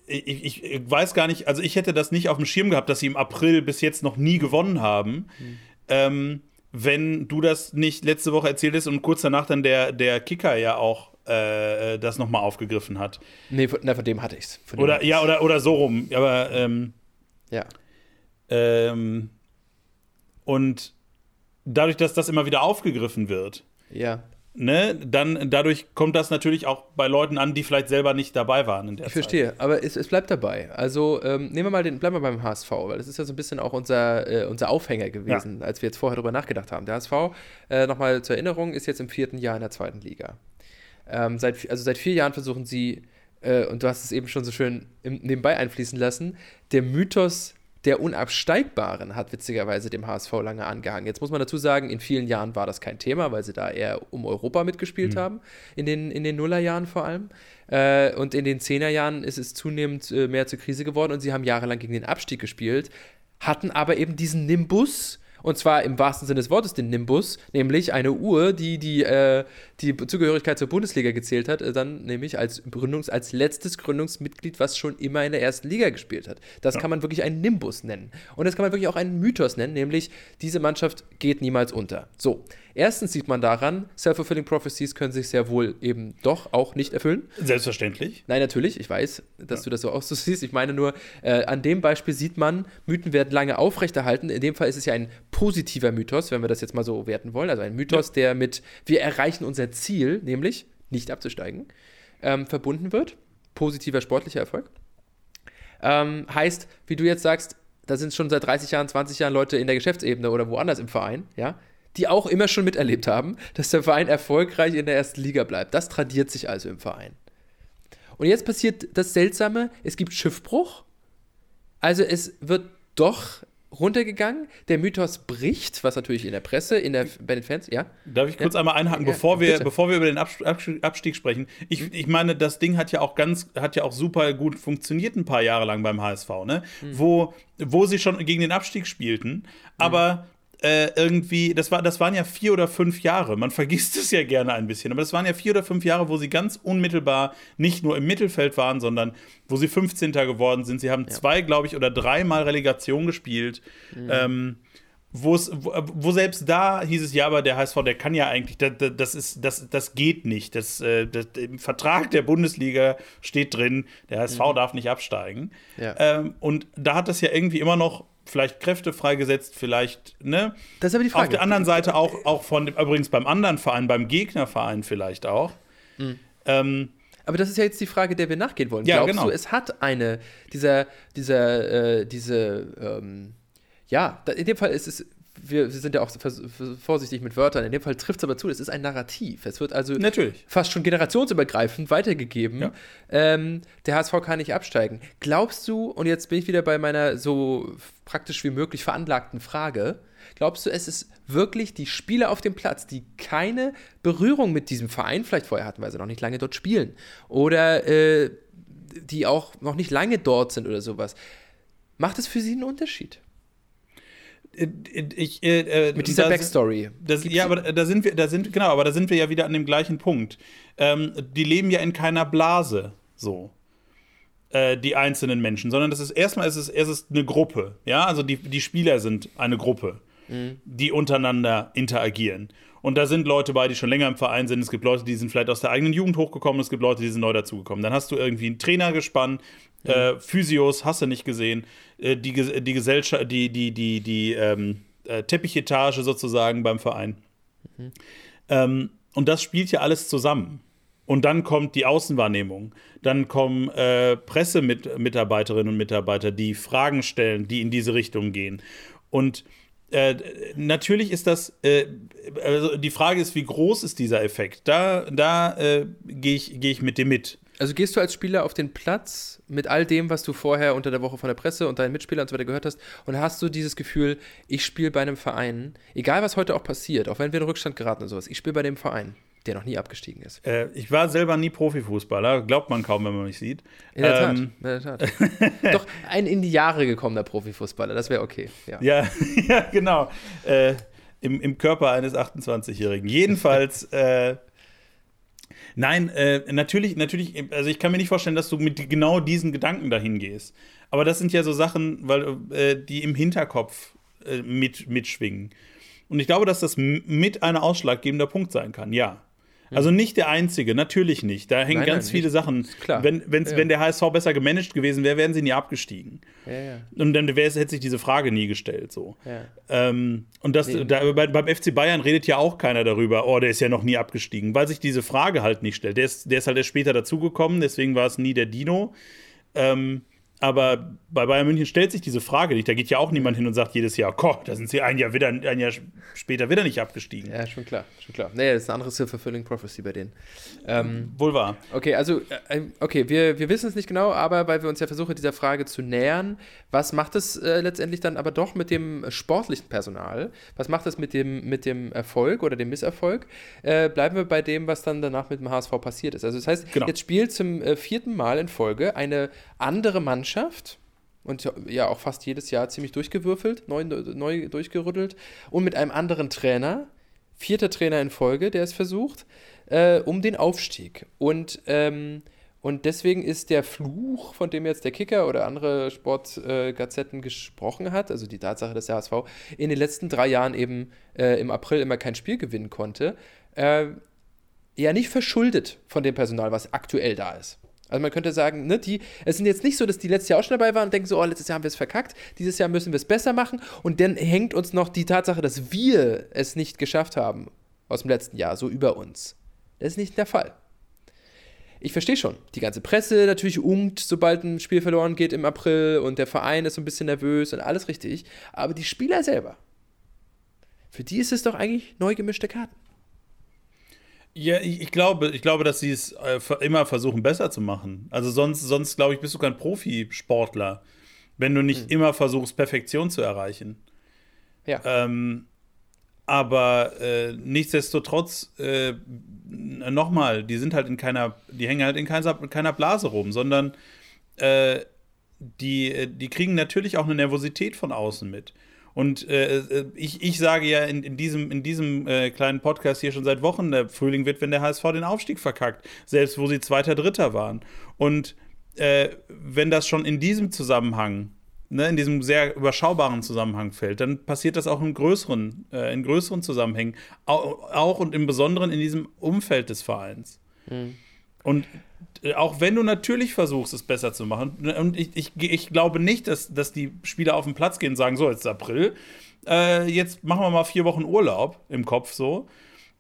ich, ich, weiß gar nicht, also ich hätte das nicht auf dem Schirm gehabt, dass sie im April bis jetzt noch nie gewonnen haben. Mhm. Ähm, wenn du das nicht letzte Woche erzählt hast und kurz danach dann der, der Kicker ja auch äh, das nochmal aufgegriffen hat. Nee, von, na, von dem hatte ich's. Oder, ja, oder, oder so rum. Aber, ähm, ja. Ähm, und dadurch, dass das immer wieder aufgegriffen wird, ja. ne, dann dadurch kommt das natürlich auch bei Leuten an, die vielleicht selber nicht dabei waren in der ich Zeit. verstehe, aber es, es bleibt dabei. Also ähm, nehmen wir mal den, bleiben wir beim HSV, weil das ist ja so ein bisschen auch unser, äh, unser Aufhänger gewesen, ja. als wir jetzt vorher darüber nachgedacht haben. Der HSV, äh, nochmal zur Erinnerung, ist jetzt im vierten Jahr in der zweiten Liga. Ähm, seit, also seit vier Jahren versuchen sie äh, und du hast es eben schon so schön im, nebenbei einfließen lassen, der Mythos der Unabsteigbaren hat witzigerweise dem HSV lange angehangen. Jetzt muss man dazu sagen, in vielen Jahren war das kein Thema, weil sie da eher um Europa mitgespielt mhm. haben, in den, in den Nullerjahren vor allem. Äh, und in den Zehnerjahren ist es zunehmend äh, mehr zur Krise geworden und sie haben jahrelang gegen den Abstieg gespielt, hatten aber eben diesen Nimbus und zwar im wahrsten Sinne des Wortes den Nimbus, nämlich eine Uhr, die die, äh, die Zugehörigkeit zur Bundesliga gezählt hat, äh, dann nämlich als Gründungs-, als letztes Gründungsmitglied, was schon immer in der ersten Liga gespielt hat. Das ja. kann man wirklich einen Nimbus nennen. Und das kann man wirklich auch einen Mythos nennen, nämlich diese Mannschaft geht niemals unter. So, Erstens sieht man daran, self-fulfilling prophecies können sich sehr wohl eben doch auch nicht erfüllen. Selbstverständlich. Nein, natürlich. Ich weiß, dass ja. du das so auch so [LAUGHS] siehst. Ich meine nur, äh, an dem Beispiel sieht man, Mythen werden lange aufrechterhalten. In dem Fall ist es ja ein positiver Mythos, wenn wir das jetzt mal so werten wollen. Also ein Mythos, ja. der mit wir erreichen unser Ziel, nämlich nicht abzusteigen, ähm, verbunden wird. Positiver sportlicher Erfolg. Ähm, heißt, wie du jetzt sagst, da sind schon seit 30 Jahren, 20 Jahren Leute in der Geschäftsebene oder woanders im Verein, ja, die auch immer schon miterlebt haben, dass der Verein erfolgreich in der ersten Liga bleibt. Das tradiert sich also im Verein. Und jetzt passiert das Seltsame, es gibt Schiffbruch. Also es wird doch runtergegangen, der Mythos bricht, was natürlich in der Presse, in der, bei den Fans, ja. Darf ich kurz ja? einmal einhaken, bevor, wir, bevor wir über den Abstieg sprechen? Ich, ich meine, das Ding hat ja auch ganz, hat ja auch super gut funktioniert ein paar Jahre lang beim HSV, ne? Mhm. Wo, wo sie schon gegen den Abstieg spielten, aber äh, irgendwie, das, war, das waren ja vier oder fünf Jahre. Man [LAUGHS] vergisst es ja gerne ein bisschen, aber das waren ja vier oder fünf Jahre, wo sie ganz unmittelbar nicht nur im Mittelfeld waren, sondern wo sie 15. geworden sind. Sie haben ja. zwei, glaube ich, oder dreimal Relegation gespielt. Mhm. Ähm, wo, wo selbst da hieß es, ja, aber der HSV, der kann ja eigentlich, das, das, ist, das, das geht nicht. Das, äh, das, Im Vertrag der Bundesliga steht drin, der HSV mhm. darf nicht absteigen. Ja. Ähm, und da hat das ja irgendwie immer noch vielleicht Kräfte freigesetzt, vielleicht, ne? Das ist aber die Frage. Auf der anderen Seite auch, auch von, übrigens beim anderen Verein, beim Gegnerverein vielleicht auch. Mhm. Ähm, aber das ist ja jetzt die Frage, der wir nachgehen wollen. Ja, Glaubst genau. du, es hat eine, dieser, dieser, äh, diese, ähm, ja, in dem Fall ist es wir, sind ja auch vorsichtig mit Wörtern. In dem Fall trifft es aber zu, es ist ein Narrativ. Es wird also Natürlich. fast schon generationsübergreifend weitergegeben. Ja. Ähm, der HSV kann nicht absteigen. Glaubst du, und jetzt bin ich wieder bei meiner so praktisch wie möglich veranlagten Frage, glaubst du, es ist wirklich die Spieler auf dem Platz, die keine Berührung mit diesem Verein vielleicht vorher hatten, weil sie noch nicht lange dort spielen, oder äh, die auch noch nicht lange dort sind oder sowas, macht es für sie einen Unterschied? Ich, äh, äh, mit dieser das, Backstory. Das, ja, aber da sind wir, da sind, genau, aber da sind wir ja wieder an dem gleichen Punkt. Ähm, die leben ja in keiner Blase, so. Äh, die einzelnen Menschen, sondern das ist erstmal ist es, es ist eine Gruppe, ja, also die, die Spieler sind eine Gruppe, mhm. die untereinander interagieren. Und da sind Leute bei, die schon länger im Verein sind. Es gibt Leute, die sind vielleicht aus der eigenen Jugend hochgekommen. Es gibt Leute, die sind neu dazugekommen. Dann hast du irgendwie einen Trainer gespannt, mhm. äh, Physios, hast du nicht gesehen, äh, die, die Gesellschaft, die, die, die, die ähm, äh, Teppichetage sozusagen beim Verein. Mhm. Ähm, und das spielt ja alles zusammen. Und dann kommt die Außenwahrnehmung. Dann kommen äh, Pressemitarbeiterinnen und Mitarbeiter, die Fragen stellen, die in diese Richtung gehen. Und äh, natürlich ist das, äh, also die Frage ist, wie groß ist dieser Effekt? Da, da äh, gehe ich, geh ich mit dir mit. Also gehst du als Spieler auf den Platz mit all dem, was du vorher unter der Woche von der Presse und deinen Mitspielern und so weiter gehört hast, und hast du dieses Gefühl, ich spiele bei einem Verein, egal was heute auch passiert, auch wenn wir in Rückstand geraten und sowas, ich spiele bei dem Verein der noch nie abgestiegen ist. Äh, ich war selber nie Profifußballer, glaubt man kaum, wenn man mich sieht. In der Tat. Ähm, in der Tat. [LAUGHS] Doch ein in die Jahre gekommener Profifußballer, das wäre okay. Ja, ja, [LAUGHS] ja genau. Äh, im, Im Körper eines 28-Jährigen. Jedenfalls. [LAUGHS] äh, Nein, äh, natürlich, natürlich, also ich kann mir nicht vorstellen, dass du mit genau diesen Gedanken dahin gehst. Aber das sind ja so Sachen, weil, äh, die im Hinterkopf äh, mit, mitschwingen. Und ich glaube, dass das mit ein ausschlaggebender Punkt sein kann, ja. Also nicht der einzige, natürlich nicht. Da hängen nein, ganz nein, viele nicht. Sachen. Klar. Wenn, ja. wenn der HSV besser gemanagt gewesen wäre, wären sie nie abgestiegen. Ja, ja. Und dann hätte sich diese Frage nie gestellt. So. Ähm, und das, nee. da, bei, beim FC Bayern redet ja auch keiner darüber, oh, der ist ja noch nie abgestiegen, weil sich diese Frage halt nicht stellt. Der ist, der ist halt erst später dazugekommen, deswegen war es nie der Dino. Ähm, Aber bei Bayern München stellt sich diese Frage nicht. Da geht ja auch niemand hin und sagt jedes Jahr, Gott, da sind sie ein Jahr, wieder, ein Jahr später wieder nicht abgestiegen. Ja, schon klar, schon klar. Nee, das ist eine andere Self-Fulfilling Prophecy bei denen. Ähm, Wohl wahr. Okay, also, äh, okay, wir, wir wissen es nicht genau, aber weil wir uns ja versuchen, dieser Frage zu nähern, was macht es äh, letztendlich dann aber doch mit dem sportlichen Personal? Was macht es mit dem, mit dem Erfolg oder dem Misserfolg? Äh, bleiben wir bei dem, was dann danach mit dem HSV passiert ist. Also, das heißt, genau. jetzt spielt zum äh, vierten Mal in Folge eine andere Mannschaft Mannschaft und ja auch fast jedes Jahr ziemlich durchgewürfelt, neu, neu durchgerüttelt und mit einem anderen Trainer, vierter Trainer in Folge, der es versucht, äh, um den Aufstieg. Und, ähm, und deswegen ist der Fluch, von dem jetzt der Kicker oder andere Sportgazetten äh, gesprochen hat, also die Tatsache, dass der HSV in den letzten drei Jahren eben äh, im April immer kein Spiel gewinnen konnte, äh, ja nicht verschuldet von dem Personal, was aktuell da ist. Also man könnte sagen, ne, die, es sind jetzt nicht so, dass die letztes Jahr auch schon dabei waren und denken so, oh, letztes Jahr haben wir es verkackt, dieses Jahr müssen wir es besser machen und dann hängt uns noch die Tatsache, dass wir es nicht geschafft haben aus dem letzten Jahr, so über uns. Das ist nicht der Fall. Ich verstehe schon, die ganze Presse natürlich ungt, sobald ein Spiel verloren geht im April und der Verein ist so ein bisschen nervös und alles richtig, aber die Spieler selber, für die ist es doch eigentlich neu gemischte Karten. Ja, ich, ich, glaube, ich glaube, dass sie es äh, immer versuchen, besser zu machen. Also sonst, sonst glaube ich, bist du kein Profisportler, wenn du nicht mhm. immer versuchst, Perfektion zu erreichen. Ja. Ähm, aber äh, nichtsdestotrotz, äh, nochmal, die sind halt in keiner, die hängen halt in keiner, keiner Blase rum, sondern äh, die, die kriegen natürlich auch eine Nervosität von außen mit. Und äh, äh, ich, ich sage ja in, in diesem, in diesem äh, kleinen Podcast hier schon seit Wochen, der Frühling wird, wenn der HSV den Aufstieg verkackt, selbst wo sie Zweiter, Dritter waren. Und äh, wenn das schon in diesem Zusammenhang, ne, in diesem sehr überschaubaren Zusammenhang fällt, dann passiert das auch in größeren, äh, in größeren Zusammenhängen, auch, auch, und im Besonderen in diesem Umfeld des Vereins. Mhm. Und äh, auch wenn du natürlich versuchst, es besser zu machen, ne, und ich, ich, ich glaube nicht, dass, dass die Spieler auf den Platz gehen und sagen, so, jetzt ist April, äh, jetzt machen wir mal vier Wochen Urlaub im Kopf so.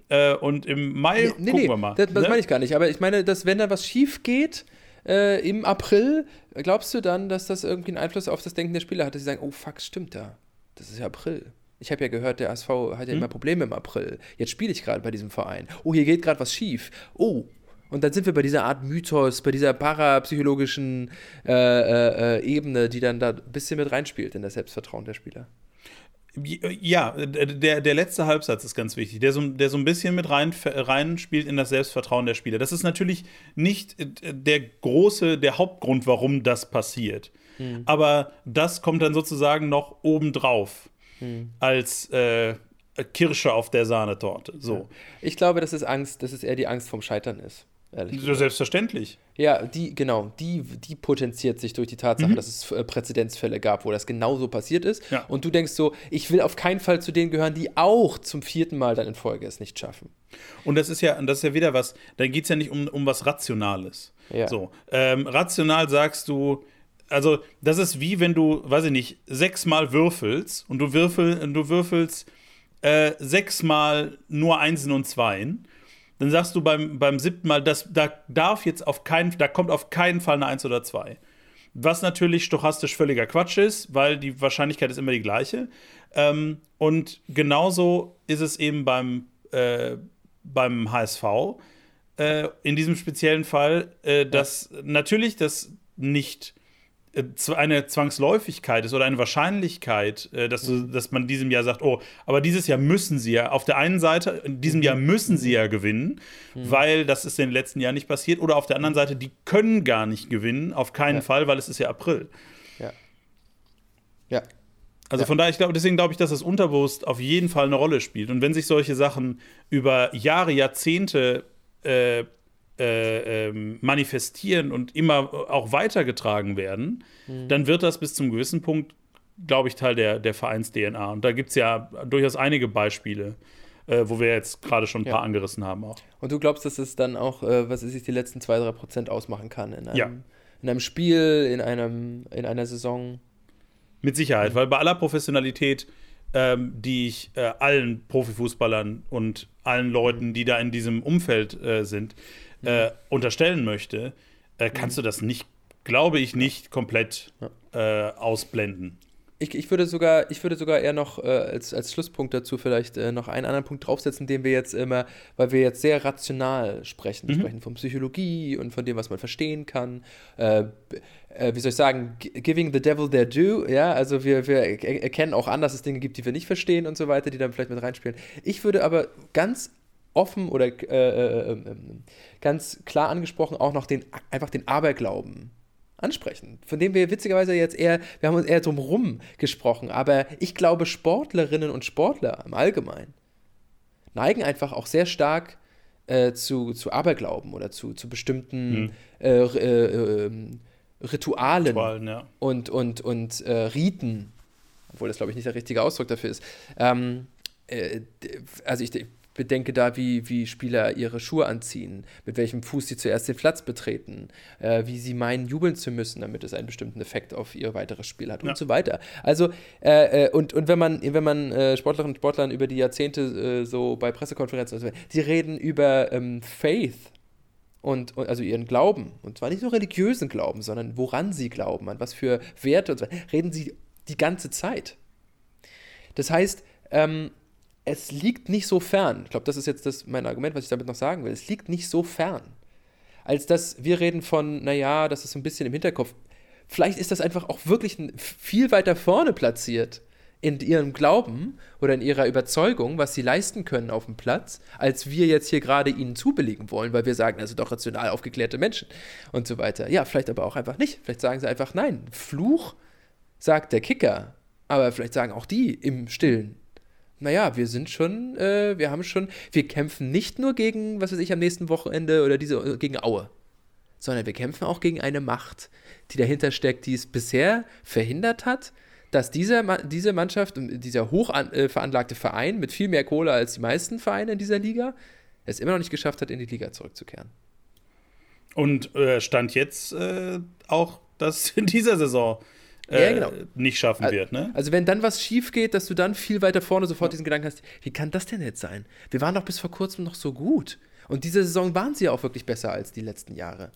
Äh, und im Mai nee, gucken nee, wir mal. Das, das ne? meine ich gar nicht. Aber ich meine, dass wenn da was schief geht äh, im April, glaubst du dann, dass das irgendwie einen Einfluss auf das Denken der Spieler hat, dass sie sagen, oh fuck, stimmt da. Das ist ja April. Ich habe ja gehört, der ASV hat ja hm? immer Probleme im April. Jetzt spiele ich gerade bei diesem Verein. Oh, hier geht gerade was schief. Oh, und dann sind wir bei dieser Art Mythos, bei dieser parapsychologischen äh, äh, äh, Ebene, die dann da ein bisschen mit reinspielt in das Selbstvertrauen der Spieler. Ja, der, der letzte Halbsatz ist ganz wichtig, der so, der so ein bisschen mit rein, reinspielt in das Selbstvertrauen der Spieler. Das ist natürlich nicht der große, der Hauptgrund, warum das passiert. Hm. Aber das kommt dann sozusagen noch obendrauf hm. als äh, Kirsche auf der Sahnetorte. So. Ich glaube, dass es Angst, dass es eher die Angst vom Scheitern ist. Ehrlich gesagt. Selbstverständlich. Ja, die, genau, die, die potenziert sich durch die Tatsache, mhm. dass es äh, Präzedenzfälle gab, wo das genauso passiert ist. Ja. Und du denkst so, ich will auf keinen Fall zu denen gehören, die auch zum vierten Mal dann in Folge es nicht schaffen. Und das ist ja, das ist ja wieder was, da geht es ja nicht um, um was Rationales. Ja. So, ähm, rational sagst du, also das ist wie wenn du, weiß ich nicht, sechsmal würfelst und du, würfel, du würfelst äh, sechsmal nur Einsen und Zweien dann sagst du beim, beim siebten Mal, das, da darf jetzt auf keinen, da kommt auf keinen Fall eine 1 oder 2. Was natürlich stochastisch völliger Quatsch ist, weil die Wahrscheinlichkeit ist immer die gleiche. Ähm, und genauso ist es eben beim, äh, beim HSV. Äh, in diesem speziellen Fall, äh, dass ja. natürlich das nicht eine Zwangsläufigkeit ist oder eine Wahrscheinlichkeit, äh, dass, du, mhm. dass man diesem Jahr sagt, oh, aber dieses Jahr müssen sie ja, auf der einen Seite, in diesem Jahr mhm. müssen sie ja gewinnen, mhm. weil das ist in den letzten Jahren nicht passiert, oder auf der anderen Seite, die können gar nicht gewinnen, auf keinen ja. Fall, weil es ist ja April. Ja. Ja. Also ja. von daher, ich glaube, deswegen glaube ich, dass das unterbewusst auf jeden Fall eine Rolle spielt. Und wenn sich solche Sachen über Jahre, Jahrzehnte äh, äh, ähm, manifestieren und immer auch weitergetragen werden, mhm. dann wird das bis zum gewissen Punkt, glaube ich, Teil der, der Vereins-DNA. Und da gibt es ja durchaus einige Beispiele. Äh, wo wir jetzt gerade schon ein paar ja. angerissen haben auch. Und du glaubst, dass es dann auch, äh, was ist es, die letzten 2-3 Prozent ausmachen kann in einem, ja. in einem Spiel, in, einem, in einer Saison? Mit Sicherheit, mhm. weil bei aller Professionalität, ähm, die ich äh, allen Profifußballern und allen Leuten, die da in diesem Umfeld äh, äh, unterstellen möchte, äh, kannst mhm. du das nicht glaube ich, nicht komplett äh, ausblenden. Ich, ich, würde sogar, ich würde sogar eher noch äh, als, als Schlusspunkt dazu vielleicht äh, noch einen anderen Punkt draufsetzen, den wir jetzt immer, weil wir jetzt sehr rational sprechen. Wir mhm. sprechen von Psychologie und von dem, was man verstehen kann. Äh, äh wie soll ich sagen, giving the devil their due, ja, also wir, wir erkennen auch an, dass es Dinge gibt, die wir nicht verstehen und so weiter, die dann vielleicht mit reinspielen. Ich würde aber ganz offen oder äh, äh, ähm, ganz klar angesprochen auch noch den, einfach den Aberglauben ansprechen, von dem wir witzigerweise jetzt eher, wir haben uns eher drumherum gesprochen, aber ich glaube, Sportlerinnen und Sportler im Allgemeinen neigen einfach auch sehr stark äh, zu, zu Aberglauben oder zu, zu bestimmten hm. äh, äh, ähm, Ritualen, Ritualen ja. und, und, und äh, Riten, obwohl das, glaube ich, nicht der richtige Ausdruck dafür ist. Ähm, äh, also ich, bedenke da, wie, wie Spieler ihre Schuhe anziehen, mit welchem Fuß sie zuerst den Platz betreten, äh, wie sie meinen, jubeln zu müssen, damit es einen bestimmten Effekt auf ihr weiteres Spiel hat ja. und so weiter. Also, äh, äh, und, und wenn man, wenn man äh, Sportlerinnen und Sportlern über die Jahrzehnte äh, so bei Pressekonferenzen, und so, die reden über ähm, Faith und, und, also ihren Glauben, und zwar nicht nur religiösen Glauben, sondern woran sie glauben, an was für Werte und so weiter, reden sie die ganze Zeit. Das heißt, ähm, es liegt nicht so fern. Ich glaube, das ist jetzt das, mein Argument, was ich damit noch sagen will. Es liegt nicht so fern. Als dass wir reden von, naja, das ist so ein bisschen im Hinterkopf. Vielleicht ist das einfach auch wirklich viel weiter vorne platziert in ihrem Glauben oder in ihrer Überzeugung, was sie leisten können auf dem Platz, als wir jetzt hier gerade ihnen zubelegen wollen, weil wir sagen, also doch rational aufgeklärte Menschen und so weiter. Ja, vielleicht aber auch einfach nicht. Vielleicht sagen sie einfach, nein, Fluch sagt der Kicker, aber vielleicht sagen auch die im Stillen, naja, wir sind schon, äh, wir haben schon, wir kämpfen nicht nur gegen, was weiß ich, am nächsten Wochenende oder diese, äh, gegen Aue, sondern wir kämpfen auch gegen eine Macht, die dahinter steckt, die es bisher verhindert hat, dass diese, diese Mannschaft, dieser hoch an, äh, veranlagte Verein mit viel mehr Kohle als die meisten Vereine in dieser Liga, es immer noch nicht geschafft hat, in die Liga zurückzukehren. Und äh, stand jetzt äh, auch, dass [LAUGHS] in dieser Saison äh, ja, genau. nicht schaffen also, wird. Ne? Also wenn dann was schief geht, dass du dann viel weiter vorne sofort diesen Gedanken hast, wie kann das denn jetzt sein? Wir waren doch bis vor kurzem noch so gut. Und diese Saison waren sie ja auch wirklich besser als die letzten Jahre.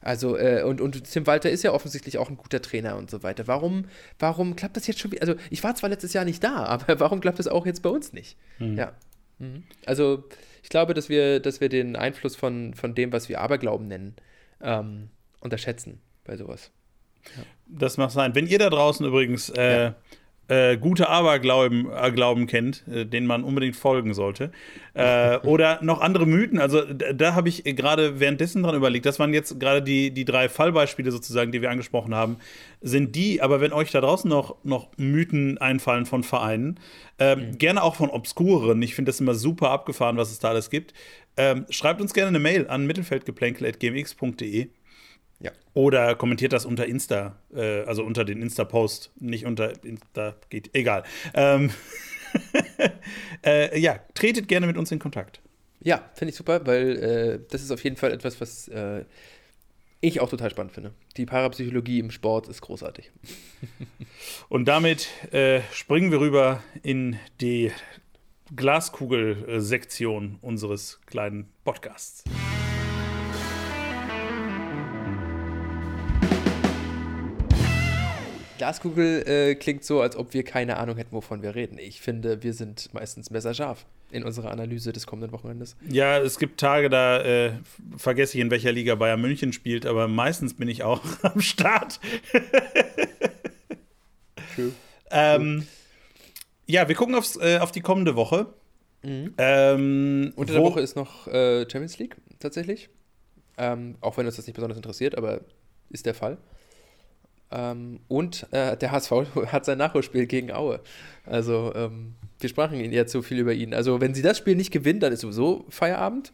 Also, äh, und, und Tim Walter ist ja offensichtlich auch ein guter Trainer und so weiter. Warum, warum klappt das jetzt schon wieder? Also, ich war zwar letztes Jahr nicht da, [LAUGHS] aber warum klappt das auch jetzt bei uns nicht? Mhm. Ja. Mhm. Also, ich glaube, dass wir, dass wir den Einfluss von, von dem, was wir Aberglauben nennen, ähm, unterschätzen bei sowas. Das mag sein. Wenn ihr da draußen übrigens äh, äh, gute Aberglauben äh, Glauben kennt, äh, denen man unbedingt folgen sollte, äh, [LAUGHS] oder noch andere Mythen, also da, da habe ich gerade währenddessen dran überlegt, das waren jetzt gerade die, die drei Fallbeispiele sozusagen, die wir angesprochen haben, sind die, aber wenn euch da draußen noch, noch Mythen einfallen von Vereinen, ähm, mhm. gerne auch von obskuren, ich finde das immer super abgefahren, was es da alles gibt, ähm, schreibt uns gerne eine Mail an mittelfeldgeplänkel.gmx.de ja. Oder kommentiert das unter Insta, äh, also unter den Insta-Post, nicht unter Insta, geht, egal. Ähm, [LAUGHS] äh, ja, tretet gerne mit uns in Kontakt. Ja, finde ich super, weil äh, das ist auf jeden Fall etwas, was äh, ich auch total spannend finde. Die Parapsychologie im Sport ist großartig. [LAUGHS] Und damit äh, springen wir rüber in die Glaskugel-Sektion unseres kleinen Podcasts. Glaskugel äh, klingt so, als ob wir keine Ahnung hätten, wovon wir reden. Ich finde, wir sind meistens messerscharf in unserer Analyse des kommenden Wochenendes. Ja, es gibt Tage, da äh, vergesse ich, in welcher Liga Bayern München spielt, aber meistens bin ich auch [LAUGHS] am Start. True. Ähm, ja, wir gucken aufs, äh, auf die kommende Woche. Mhm. Ähm, Unter der Woche ist noch äh, Champions League tatsächlich. Ähm, auch wenn uns das nicht besonders interessiert, aber ist der Fall. Ähm, und äh, der HSV [LAUGHS] hat sein Nachholspiel gegen Aue. Also ähm, wir sprachen ja zu viel über ihn. Also wenn sie das Spiel nicht gewinnen, dann ist sowieso Feierabend.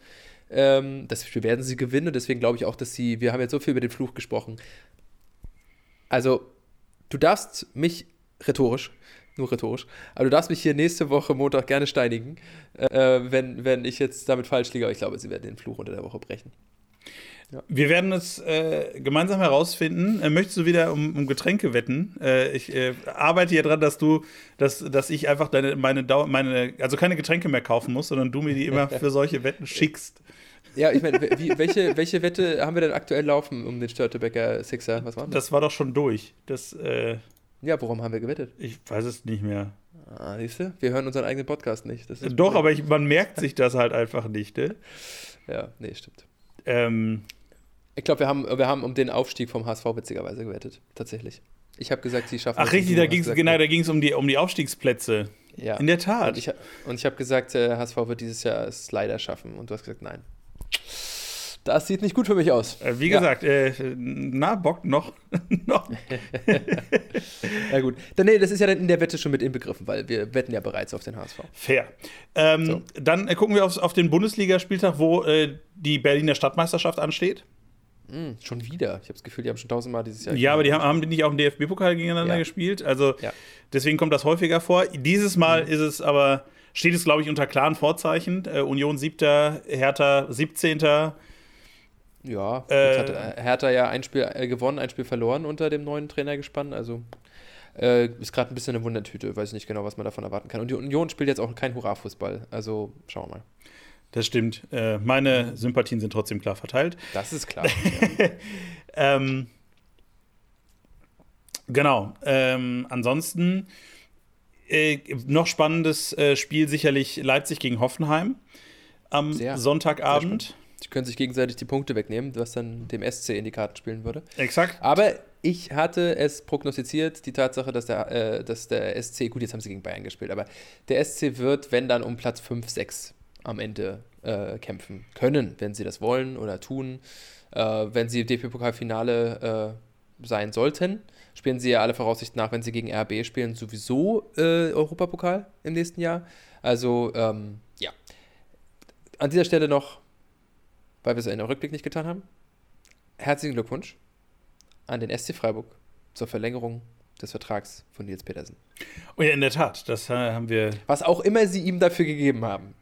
Ähm, das Spiel werden sie gewinnen und deswegen glaube ich auch, dass sie, wir haben jetzt so viel über den Fluch gesprochen. Also du darfst mich rhetorisch, nur rhetorisch, aber du darfst mich hier nächste Woche Montag gerne steinigen, äh, wenn, wenn ich jetzt damit falsch liege, aber ich glaube, sie werden den Fluch unter der Woche brechen. Ja. Wir werden es äh, gemeinsam herausfinden. Äh, möchtest du wieder um, um Getränke wetten? Äh, ich äh, arbeite hier dran, dass du, dass, dass ich einfach deine, meine, Dau meine, also keine Getränke mehr kaufen muss, sondern du mir die immer für solche Wetten [LAUGHS] schickst. Ja, ich meine, welche, welche Wette haben wir denn aktuell laufen um den Störtebecker Sixer? Was war das? Das war doch schon durch. Das, äh, ja, worum haben wir gewettet? Ich weiß es nicht mehr. Ah, siehst du? Wir hören unseren eigenen Podcast nicht. Doch, aber ich, man merkt sich das halt einfach nicht, ne? [LAUGHS] Ja, nee, stimmt. Ähm, ich glaube, wir haben, wir haben um den Aufstieg vom HSV witzigerweise gewettet. Tatsächlich. Ich habe gesagt, sie schaffen Ach, richtig, da ging es genau, da ging es um die, um die Aufstiegsplätze. Ja. In der Tat. Und ich, und ich habe gesagt, HSV wird dieses Jahr es leider schaffen. Und du hast gesagt, nein. Das sieht nicht gut für mich aus. Äh, wie ja. gesagt, äh, na, Bock noch. [LAUGHS] noch. [LAUGHS] Na gut. Dann, nee, das ist ja dann in der Wette schon mit inbegriffen, weil wir wetten ja bereits auf den HSV. Fair. Ähm, so. Dann äh, gucken wir auf, auf den Bundesligaspieltag, wo äh, die Berliner Stadtmeisterschaft ansteht. Mm, schon wieder. Ich habe das Gefühl, die haben schon tausendmal dieses Jahr. Ja, aber die haben, haben die nicht auch im DFB-Pokal gegeneinander ja. gespielt. Also ja. deswegen kommt das häufiger vor. Dieses Mal mhm. ist es aber, steht es, glaube ich, unter klaren Vorzeichen. Äh, Union siebter, Hertha 17. Ja, äh, hat Hertha ja ein Spiel äh, gewonnen, ein Spiel verloren unter dem neuen Trainergespann. Also äh, ist gerade ein bisschen eine Wundertüte. Weiß nicht genau, was man davon erwarten kann. Und die Union spielt jetzt auch kein Hurra-Fußball. Also schauen wir mal. Das stimmt. Äh, meine Sympathien sind trotzdem klar verteilt. Das ist klar. Ja. [LAUGHS] ähm, genau. Ähm, ansonsten äh, noch spannendes äh, Spiel sicherlich Leipzig gegen Hoffenheim am sehr, Sonntagabend. Sehr Sie können sich gegenseitig die Punkte wegnehmen, was dann dem SC in die Karten spielen würde. Exakt. Aber ich hatte es prognostiziert, die Tatsache, dass der, äh, dass der SC, gut, jetzt haben sie gegen Bayern gespielt, aber der SC wird, wenn dann um Platz 5, 6 am Ende äh, kämpfen können, wenn sie das wollen oder tun. Äh, wenn sie DP-Pokalfinale äh, sein sollten, spielen sie ja alle Voraussicht nach, wenn sie gegen RB spielen, sowieso äh, Europapokal im nächsten Jahr. Also, ähm, ja. An dieser Stelle noch weil wir es in der Rückblick nicht getan haben. Herzlichen Glückwunsch an den SC Freiburg zur Verlängerung des Vertrags von Nils Petersen. Oh ja, in der Tat, das äh, haben wir. Was auch immer sie ihm dafür gegeben haben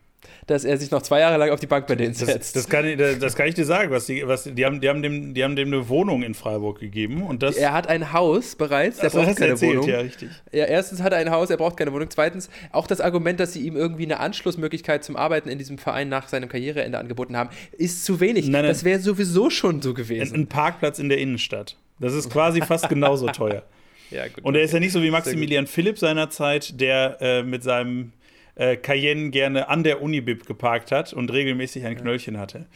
dass er sich noch zwei Jahre lang auf die Bank bei denen setzt. Das, das, kann, ich, das kann ich dir sagen. Was die, was, die, haben, die, haben dem, die haben dem eine Wohnung in Freiburg gegeben. Und das er hat ein Haus bereits, der braucht keine erzählt, Wohnung. Ja, richtig. Ja, erstens hat er ein Haus, er braucht keine Wohnung. Zweitens auch das Argument, dass sie ihm irgendwie eine Anschlussmöglichkeit zum Arbeiten in diesem Verein nach seinem Karriereende angeboten haben, ist zu wenig. Nein, nein. Das wäre sowieso schon so gewesen. Ein, ein Parkplatz in der Innenstadt. Das ist quasi fast genauso teuer. [LAUGHS] Ja, gut, und er ist ja nicht so wie Maximilian Philipp seinerzeit, der äh, mit seinem äh, Cayenne gerne an der Unibib geparkt hat und regelmäßig ein Knöllchen hatte.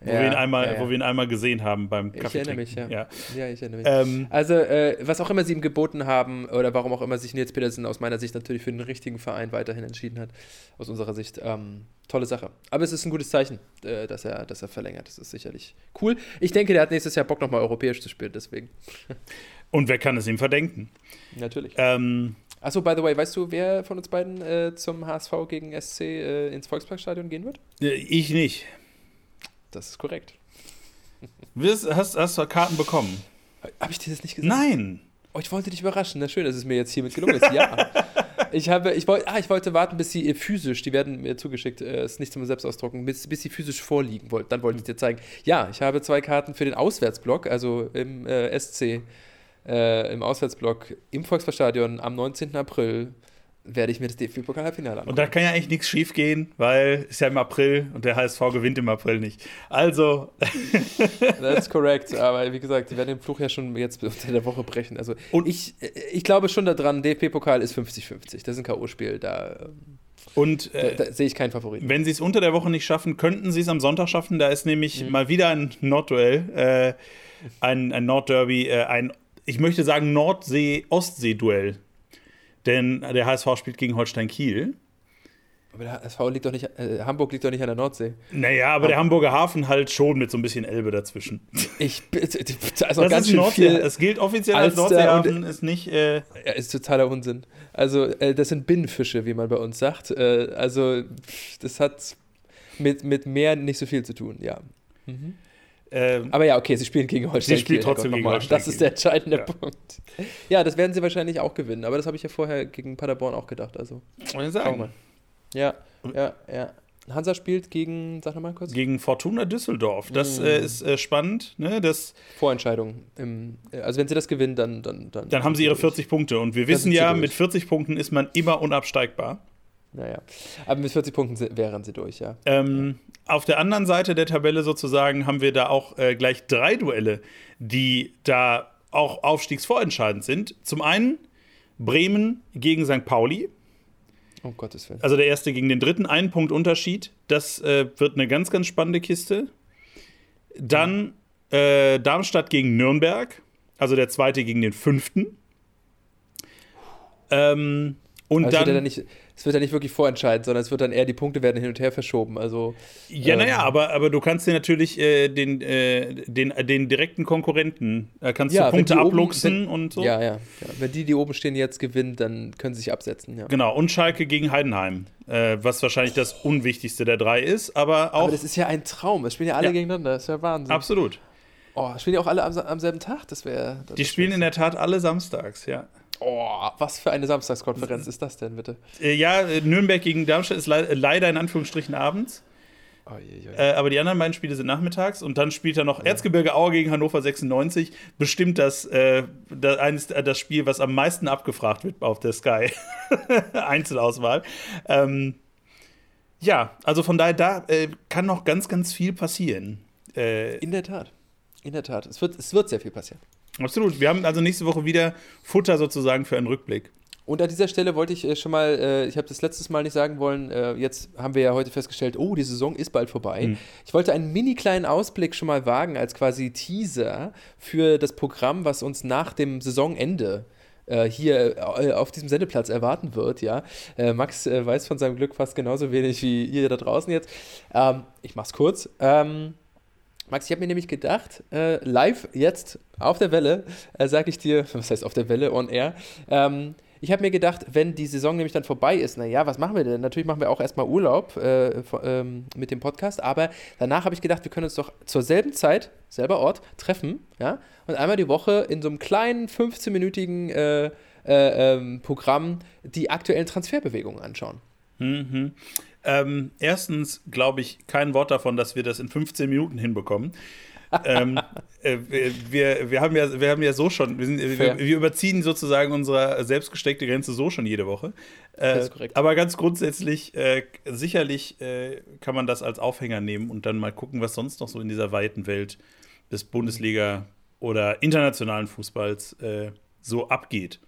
Wo, ja, wir ihn einmal, ja, ja. wo wir ihn einmal gesehen haben beim Kaffee. Ich erinnere mich, ja. Ja, ja ich erinnere mich. Ähm, also, äh, was auch immer sie ihm geboten haben, oder warum auch immer sich Nils Petersen aus meiner Sicht natürlich für den richtigen Verein weiterhin entschieden hat, aus unserer Sicht, ähm, tolle Sache. Aber es ist ein gutes Zeichen, äh, dass, er, dass er verlängert. Das ist sicherlich cool. Ich denke, der hat nächstes Jahr Bock, nochmal europäisch zu spielen, deswegen. Und wer kann es ihm verdenken? Natürlich. Ähm, Achso, by the way, weißt du, wer von uns beiden äh, zum HSV gegen SC äh, ins Volksparkstadion gehen wird? Äh, ich nicht. Das ist korrekt. Hast, hast, hast du Karten bekommen? Habe ich dir das nicht gesagt? Nein. Oh, ich wollte dich überraschen. Na schön, dass es mir jetzt hiermit gelungen ist. Ja. [LAUGHS] ich, habe, ich, wollt, ah, ich wollte warten, bis sie physisch, die werden mir zugeschickt, äh, ist nicht zum Selbstausdrucken, bis, bis sie physisch vorliegen wollten. Dann wollte ich dir zeigen. Ja, ich habe zwei Karten für den Auswärtsblock, also im äh, SC äh, im Auswärtsblock im Volksparkstadion am 19. April werde ich mir das DFB-Pokal-Halbfinale anschauen. Und da kann ja eigentlich nichts schief gehen, weil es ja im April und der HSV gewinnt im April nicht. Also. [LAUGHS] That's correct. [LAUGHS] Aber wie gesagt, sie werden den Fluch ja schon jetzt unter der Woche brechen. Also und ich, ich glaube schon daran, DFB-Pokal ist 50-50. Das ist ein K.O.-Spiel. Da. Ähm, und äh, da, da sehe ich keinen Favoriten. Wenn sie es unter der Woche nicht schaffen, könnten sie es am Sonntag schaffen. Da ist nämlich mhm. mal wieder ein Nordduell, äh, ein, ein Nordderby, äh, ein ich möchte sagen Nordsee-Ostsee-Duell. Denn der HSV spielt gegen Holstein Kiel. Aber der HSV liegt doch nicht, äh, Hamburg liegt doch nicht an der Nordsee. Naja, aber, aber der Hamburger Hafen halt schon mit so ein bisschen Elbe dazwischen. Ich, [LAUGHS] also das ganz ist Nordsee, viel. Es gilt offiziell als Nordseehafen, ist nicht. Äh ja, ist totaler Unsinn. Also, äh, das sind Binnenfische, wie man bei uns sagt. Äh, also, das hat mit, mit Meer nicht so viel zu tun, ja. Mhm. Ähm, Aber ja, okay, sie spielen gegen Holstein. Sie spielen trotzdem gegen Holstein. Das ist der entscheidende ja. Punkt. Ja, das werden sie wahrscheinlich auch gewinnen. Aber das habe ich ja vorher gegen Paderborn auch gedacht. Also, schauen wir. Ja, ja, ja. Hansa spielt gegen, sag nochmal kurz. Gegen Fortuna Düsseldorf. Das mhm. äh, ist äh, spannend. Ne? Das Vorentscheidung. Im, äh, also wenn sie das gewinnen, dann. Dann, dann, dann haben sie ihre 40 Punkte. Und wir wissen ja, mit 40 Punkten ist man immer unabsteigbar. Naja. Aber mit 40 Punkten wären sie durch, ja. Ähm, ja. Auf der anderen Seite der Tabelle sozusagen haben wir da auch äh, gleich drei Duelle, die da auch aufstiegsvorentscheidend sind. Zum einen Bremen gegen St. Pauli. Um Gottes Willen. Also der erste gegen den dritten, ein Punkt Unterschied. Das äh, wird eine ganz, ganz spannende Kiste. Dann äh, Darmstadt gegen Nürnberg, also der zweite gegen den fünften. Ähm, und also dann, nicht, es wird ja nicht wirklich vorentscheidend, sondern es wird dann eher, die Punkte werden hin und her verschoben. Also, ja, ähm, naja, aber, aber du kannst dir natürlich äh, den, äh, den, äh, den direkten Konkurrenten, äh, kannst ja, du Punkte abluchsen und so. Ja, ja, ja, Wenn die, die oben stehen, jetzt gewinnen, dann können sie sich absetzen. Ja. Genau, und Schalke gegen Heidenheim, äh, was wahrscheinlich das unwichtigste der drei ist, aber auch. Aber das ist ja ein Traum, es spielen ja alle gegeneinander, das ist ja Wahnsinn. Absolut. Oh, spielen die auch alle am, am selben Tag? Das wäre. Die spielen in der Tat alle samstags, ja. Oh, was für eine Samstagskonferenz ist das denn, bitte? Äh, ja, äh, Nürnberg gegen Darmstadt ist le leider in Anführungsstrichen abends. Oh, je, je. Äh, aber die anderen beiden Spiele sind nachmittags und dann spielt er noch ja. Erzgebirge Aue gegen Hannover 96. Bestimmt das, äh, das, eines, äh, das Spiel, was am meisten abgefragt wird auf der Sky. [LAUGHS] Einzelauswahl. Ähm, ja, also von daher, da äh, kann noch ganz, ganz viel passieren. In der Tat. In der Tat. Es wird, es wird sehr viel passieren. Absolut. Wir haben also nächste Woche wieder Futter sozusagen für einen Rückblick. Und an dieser Stelle wollte ich äh, schon mal, äh, ich habe das letztes Mal nicht sagen wollen, äh, jetzt haben wir ja heute festgestellt, oh, die Saison ist bald vorbei. Mhm. Ich wollte einen mini kleinen Ausblick schon mal wagen als quasi Teaser für das Programm, was uns nach dem Saisonende hier auf diesem Sendeplatz erwarten wird, ja. Max weiß von seinem Glück fast genauso wenig wie ihr da draußen jetzt. Ähm, ich mach's kurz. Ähm, Max, ich habe mir nämlich gedacht, äh, live jetzt auf der Welle, äh, sage ich dir, [LAUGHS] was heißt auf der Welle, on air, ähm, ich habe mir gedacht, wenn die Saison nämlich dann vorbei ist, naja, was machen wir denn? Natürlich machen wir auch erstmal Urlaub äh, ähm, mit dem Podcast, aber danach habe ich gedacht, wir können uns doch zur selben Zeit, selber Ort, treffen, ja, und einmal die Woche in so einem kleinen 15-minütigen äh, äh, ähm, Programm die aktuellen Transferbewegungen anschauen. Mhm. Ähm, erstens glaube ich kein Wort davon, dass wir das in 15 Minuten hinbekommen. ähm, äh, wir, wir, haben ja, wir haben ja so schon, wir, sind, wir, wir, überziehen sozusagen unsere selbstgesteckte Grenze so schon jede Woche. Äh, aber ganz grundsätzlich, äh, sicherlich äh, kann man das als Aufhänger nehmen und dann mal gucken, was sonst noch so in dieser weiten Welt des Bundesliga oder internationalen Fußballs äh, so abgeht.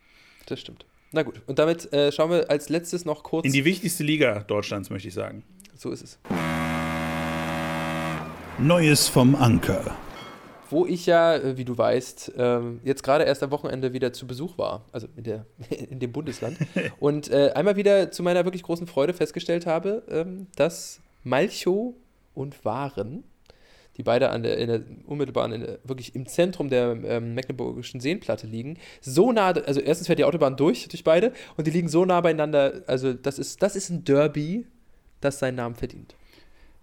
Das stimmt. Na gut, und damit äh, schauen wir als letztes noch kurz. In die wichtigste Liga Deutschlands, möchte ich sagen. So ist es. Neues vom Anker. Wo ich ja, äh, wie du weißt, ähm, jetzt gerade erst am Wochenende wieder zu Besuch war, also in, der, [LAUGHS] in dem Bundesland. [LAUGHS] und äh, einmal wieder zu meiner wirklich großen Freude festgestellt habe, ähm, dass Malchow und Waren die beide an der, in der unmittelbaren, in der, wirklich im Zentrum der ähm, Mecklenburgischen Seenplatte liegen, so nah, also erstens fährt die Autobahn durch, durch beide, und die liegen so nah beieinander, also das ist, das ist ein Derby, das seinen Namen verdient.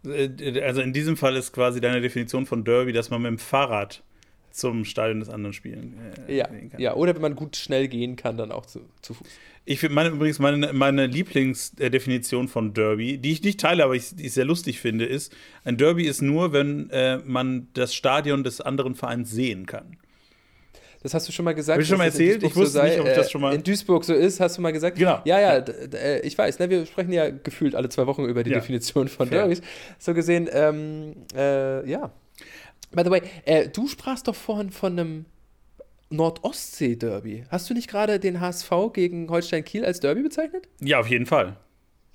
Äh, also in diesem Fall ist quasi deine Definition von Derby, dass man mit dem Fahrrad zum Stadion des anderen spielen äh, ja, ja, oder wenn man gut schnell gehen kann, dann auch zu, zu Fuß. Ich finde meine, übrigens meine, meine Lieblingsdefinition von Derby, die ich nicht teile, aber ich, die ich sehr lustig finde, ist, ein Derby ist nur, wenn äh, man das Stadion des anderen Vereins sehen kann. Das hast du schon mal gesagt. Habe ich schon mal erzählt? Ich wusste so nicht, ob ich das schon mal. In Duisburg so ist, hast du mal gesagt. Genau. Ja, ja, äh, ich weiß. Ne, wir sprechen ja gefühlt alle zwei Wochen über die ja. Definition von Fair. Derbys. So gesehen, ähm, äh, ja. By the way, äh, du sprachst doch vorhin von einem Nordostsee-Derby. Hast du nicht gerade den HSV gegen Holstein Kiel als Derby bezeichnet? Ja, auf jeden Fall.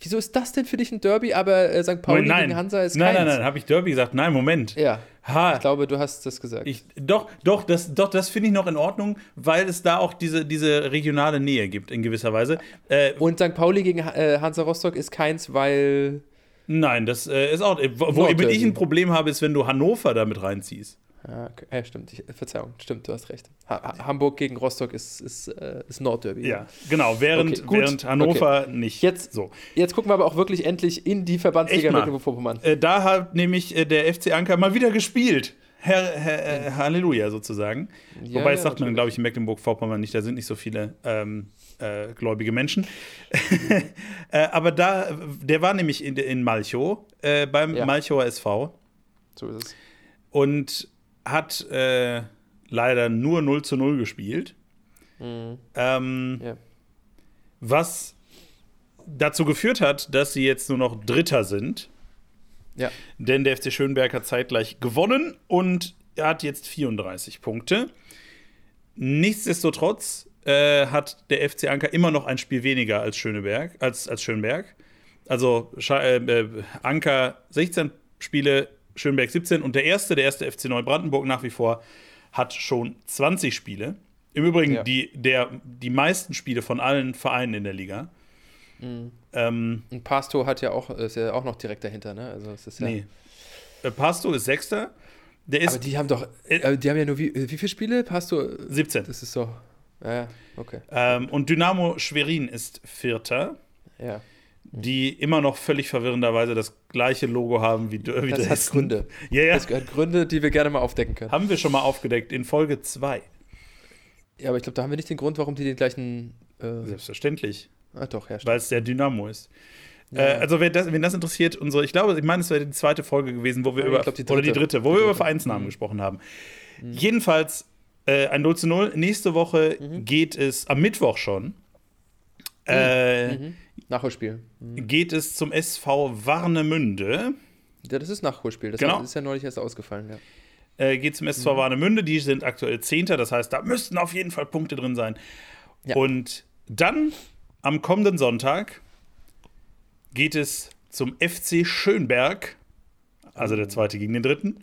Wieso ist das denn für dich ein Derby, aber äh, St. Pauli nein. gegen Hansa ist nein, keins? Nein, nein, nein, habe ich Derby gesagt? Nein, Moment. Ja. Ha. Ich glaube, du hast das gesagt. Ich, doch, doch, das, doch, das finde ich noch in Ordnung, weil es da auch diese, diese regionale Nähe gibt, in gewisser Weise. Äh, Und St. Pauli gegen äh, Hansa Rostock ist keins, weil. Nein, das äh, ist auch. Wo, wo ich ein Problem habe, ist, wenn du Hannover damit reinziehst. Ja, okay. ja stimmt. Ich, Verzeihung, stimmt, du hast recht. Ha Hamburg gegen Rostock ist, ist, äh, ist Nordderby. Ja, genau, während, okay, während Hannover okay. nicht. Jetzt, so. jetzt gucken wir aber auch wirklich endlich in die Verbandsliga Mecklenburg-Vorpommern. Äh, da hat nämlich äh, der FC Anker mal wieder gespielt. Herr, Herr äh, Halleluja sozusagen. Ja, Wobei, das sagt man, glaube ich, in Mecklenburg-Vorpommern nicht. Da sind nicht so viele ähm, äh, gläubige Menschen. [LAUGHS] äh, aber da, der war nämlich in, in Malchow, äh, beim ja. Malchower SV. So ist es. Und hat äh, leider nur 0 zu 0 gespielt. Mhm. Ähm, ja. Was dazu geführt hat, dass sie jetzt nur noch Dritter sind. Ja. Denn der FC Schönberg hat zeitgleich gewonnen und er hat jetzt 34 Punkte. Nichtsdestotrotz äh, hat der FC Anker immer noch ein Spiel weniger als Schöneberg, als, als Schönberg. Also äh, äh, Anker 16 Spiele, Schönberg 17 und der erste, der erste FC Neubrandenburg nach wie vor, hat schon 20 Spiele. Im Übrigen ja. die, der, die meisten Spiele von allen Vereinen in der Liga. Mhm. Ähm, und Pasto hat ja auch, ist ja auch noch direkt dahinter, ne? Also es ist ja nee. Äh, Pasto ist Sechster. Der ist, aber die haben doch, äh, die haben ja nur wie, wie viele Spiele? Pasto? 17. Das ist so. Ja, okay. Ähm, und Dynamo Schwerin ist Vierter. Ja. Die immer noch völlig verwirrenderweise das gleiche Logo haben wie, wie Das hat Gründe. Ja, ja. Das hat Gründe, die wir gerne mal aufdecken können. Haben wir schon mal aufgedeckt in Folge 2. Ja, aber ich glaube, da haben wir nicht den Grund, warum die den gleichen. Äh Selbstverständlich. Ah, doch, ja. Weil es der Dynamo ist. Ja. Äh, also, wen das, wen das interessiert, unsere, ich glaube, ich meine, es wäre die zweite Folge gewesen, wo wir ja, über. Die oder die dritte, wo die wir über Vereinsnamen mhm. gesprochen haben. Mhm. Jedenfalls äh, ein 0 zu 0. Nächste Woche mhm. geht es am Mittwoch schon. Mhm. Äh, mhm. Nachholspiel. Mhm. Geht es zum SV Warnemünde. Ja, das ist Nachholspiel. Das genau. ist ja neulich erst ausgefallen, ja äh, geht zum SV mhm. Warnemünde. Die sind aktuell Zehnter, das heißt, da müssten auf jeden Fall Punkte drin sein. Ja. Und dann am kommenden Sonntag geht es zum FC Schönberg, also der zweite gegen den dritten.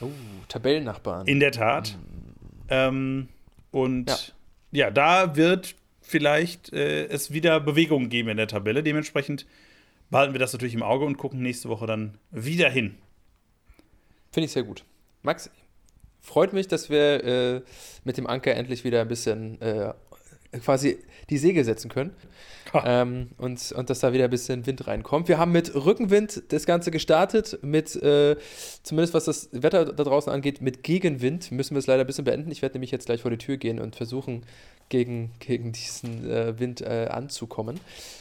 Oh, Tabellennachbarn. In der Tat. Mhm. Ähm, und ja. ja. da wird vielleicht äh, es wieder Bewegungen geben in der Tabelle. Dementsprechend behalten wir das natürlich im Auge und gucken nächste Woche dann wieder hin. Finde ich sehr gut. Max, freut mich, dass wir äh, mit dem Anker endlich wieder ein bisschen äh, quasi die Segel setzen können. Ähm, und, und dass da wieder ein bisschen Wind reinkommt. Wir haben mit Rückenwind das Ganze gestartet, mit, äh, zumindest was das Wetter da draußen angeht, mit Gegenwind müssen wir es leider ein bisschen beenden. Ich werde nämlich jetzt gleich vor die Tür gehen und versuchen, gegen, gegen diesen äh, Wind äh, anzukommen.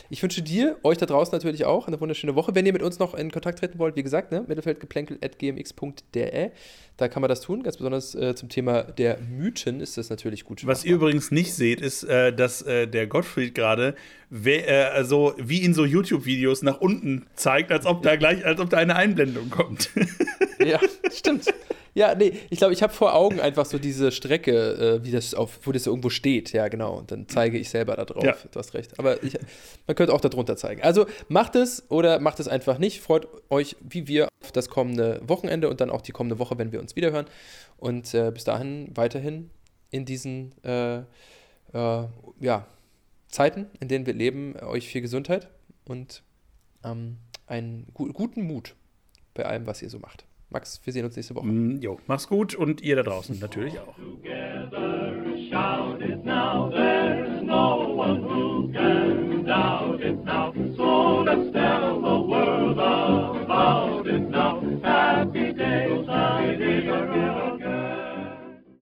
Ich wünsche dir, euch da draußen natürlich auch, eine wunderschöne Woche. Wenn ihr mit uns noch in Kontakt treten wollt, wie gesagt, ne, mittelfeldgeplänkel.gmx.de, da kann man das tun. Ganz besonders äh, zum Thema der Mythen ist das natürlich gut. Was ihr übrigens nicht seht, ist, äh, dass äh, der Gottfried gerade also wie in so YouTube-Videos nach unten zeigt, als ob da gleich, als ob da eine Einblendung kommt. ja, stimmt. Ja, nee, ich glaube, ich habe vor Augen einfach so diese Strecke, äh, wie das auf, wo das irgendwo steht. Ja, genau. Und dann zeige ich selber da drauf. Ja. Du hast recht. Aber ich, man könnte auch darunter zeigen. Also macht es oder macht es einfach nicht. Freut euch, wie wir, auf das kommende Wochenende und dann auch die kommende Woche, wenn wir uns wiederhören. Und äh, bis dahin weiterhin in diesen äh, äh ja, Zeiten, in denen wir leben, euch viel Gesundheit und ähm, einen gu guten Mut bei allem, was ihr so macht. Max, wir sehen uns nächste Woche. Mm, jo, mach's gut und ihr da draußen natürlich auch.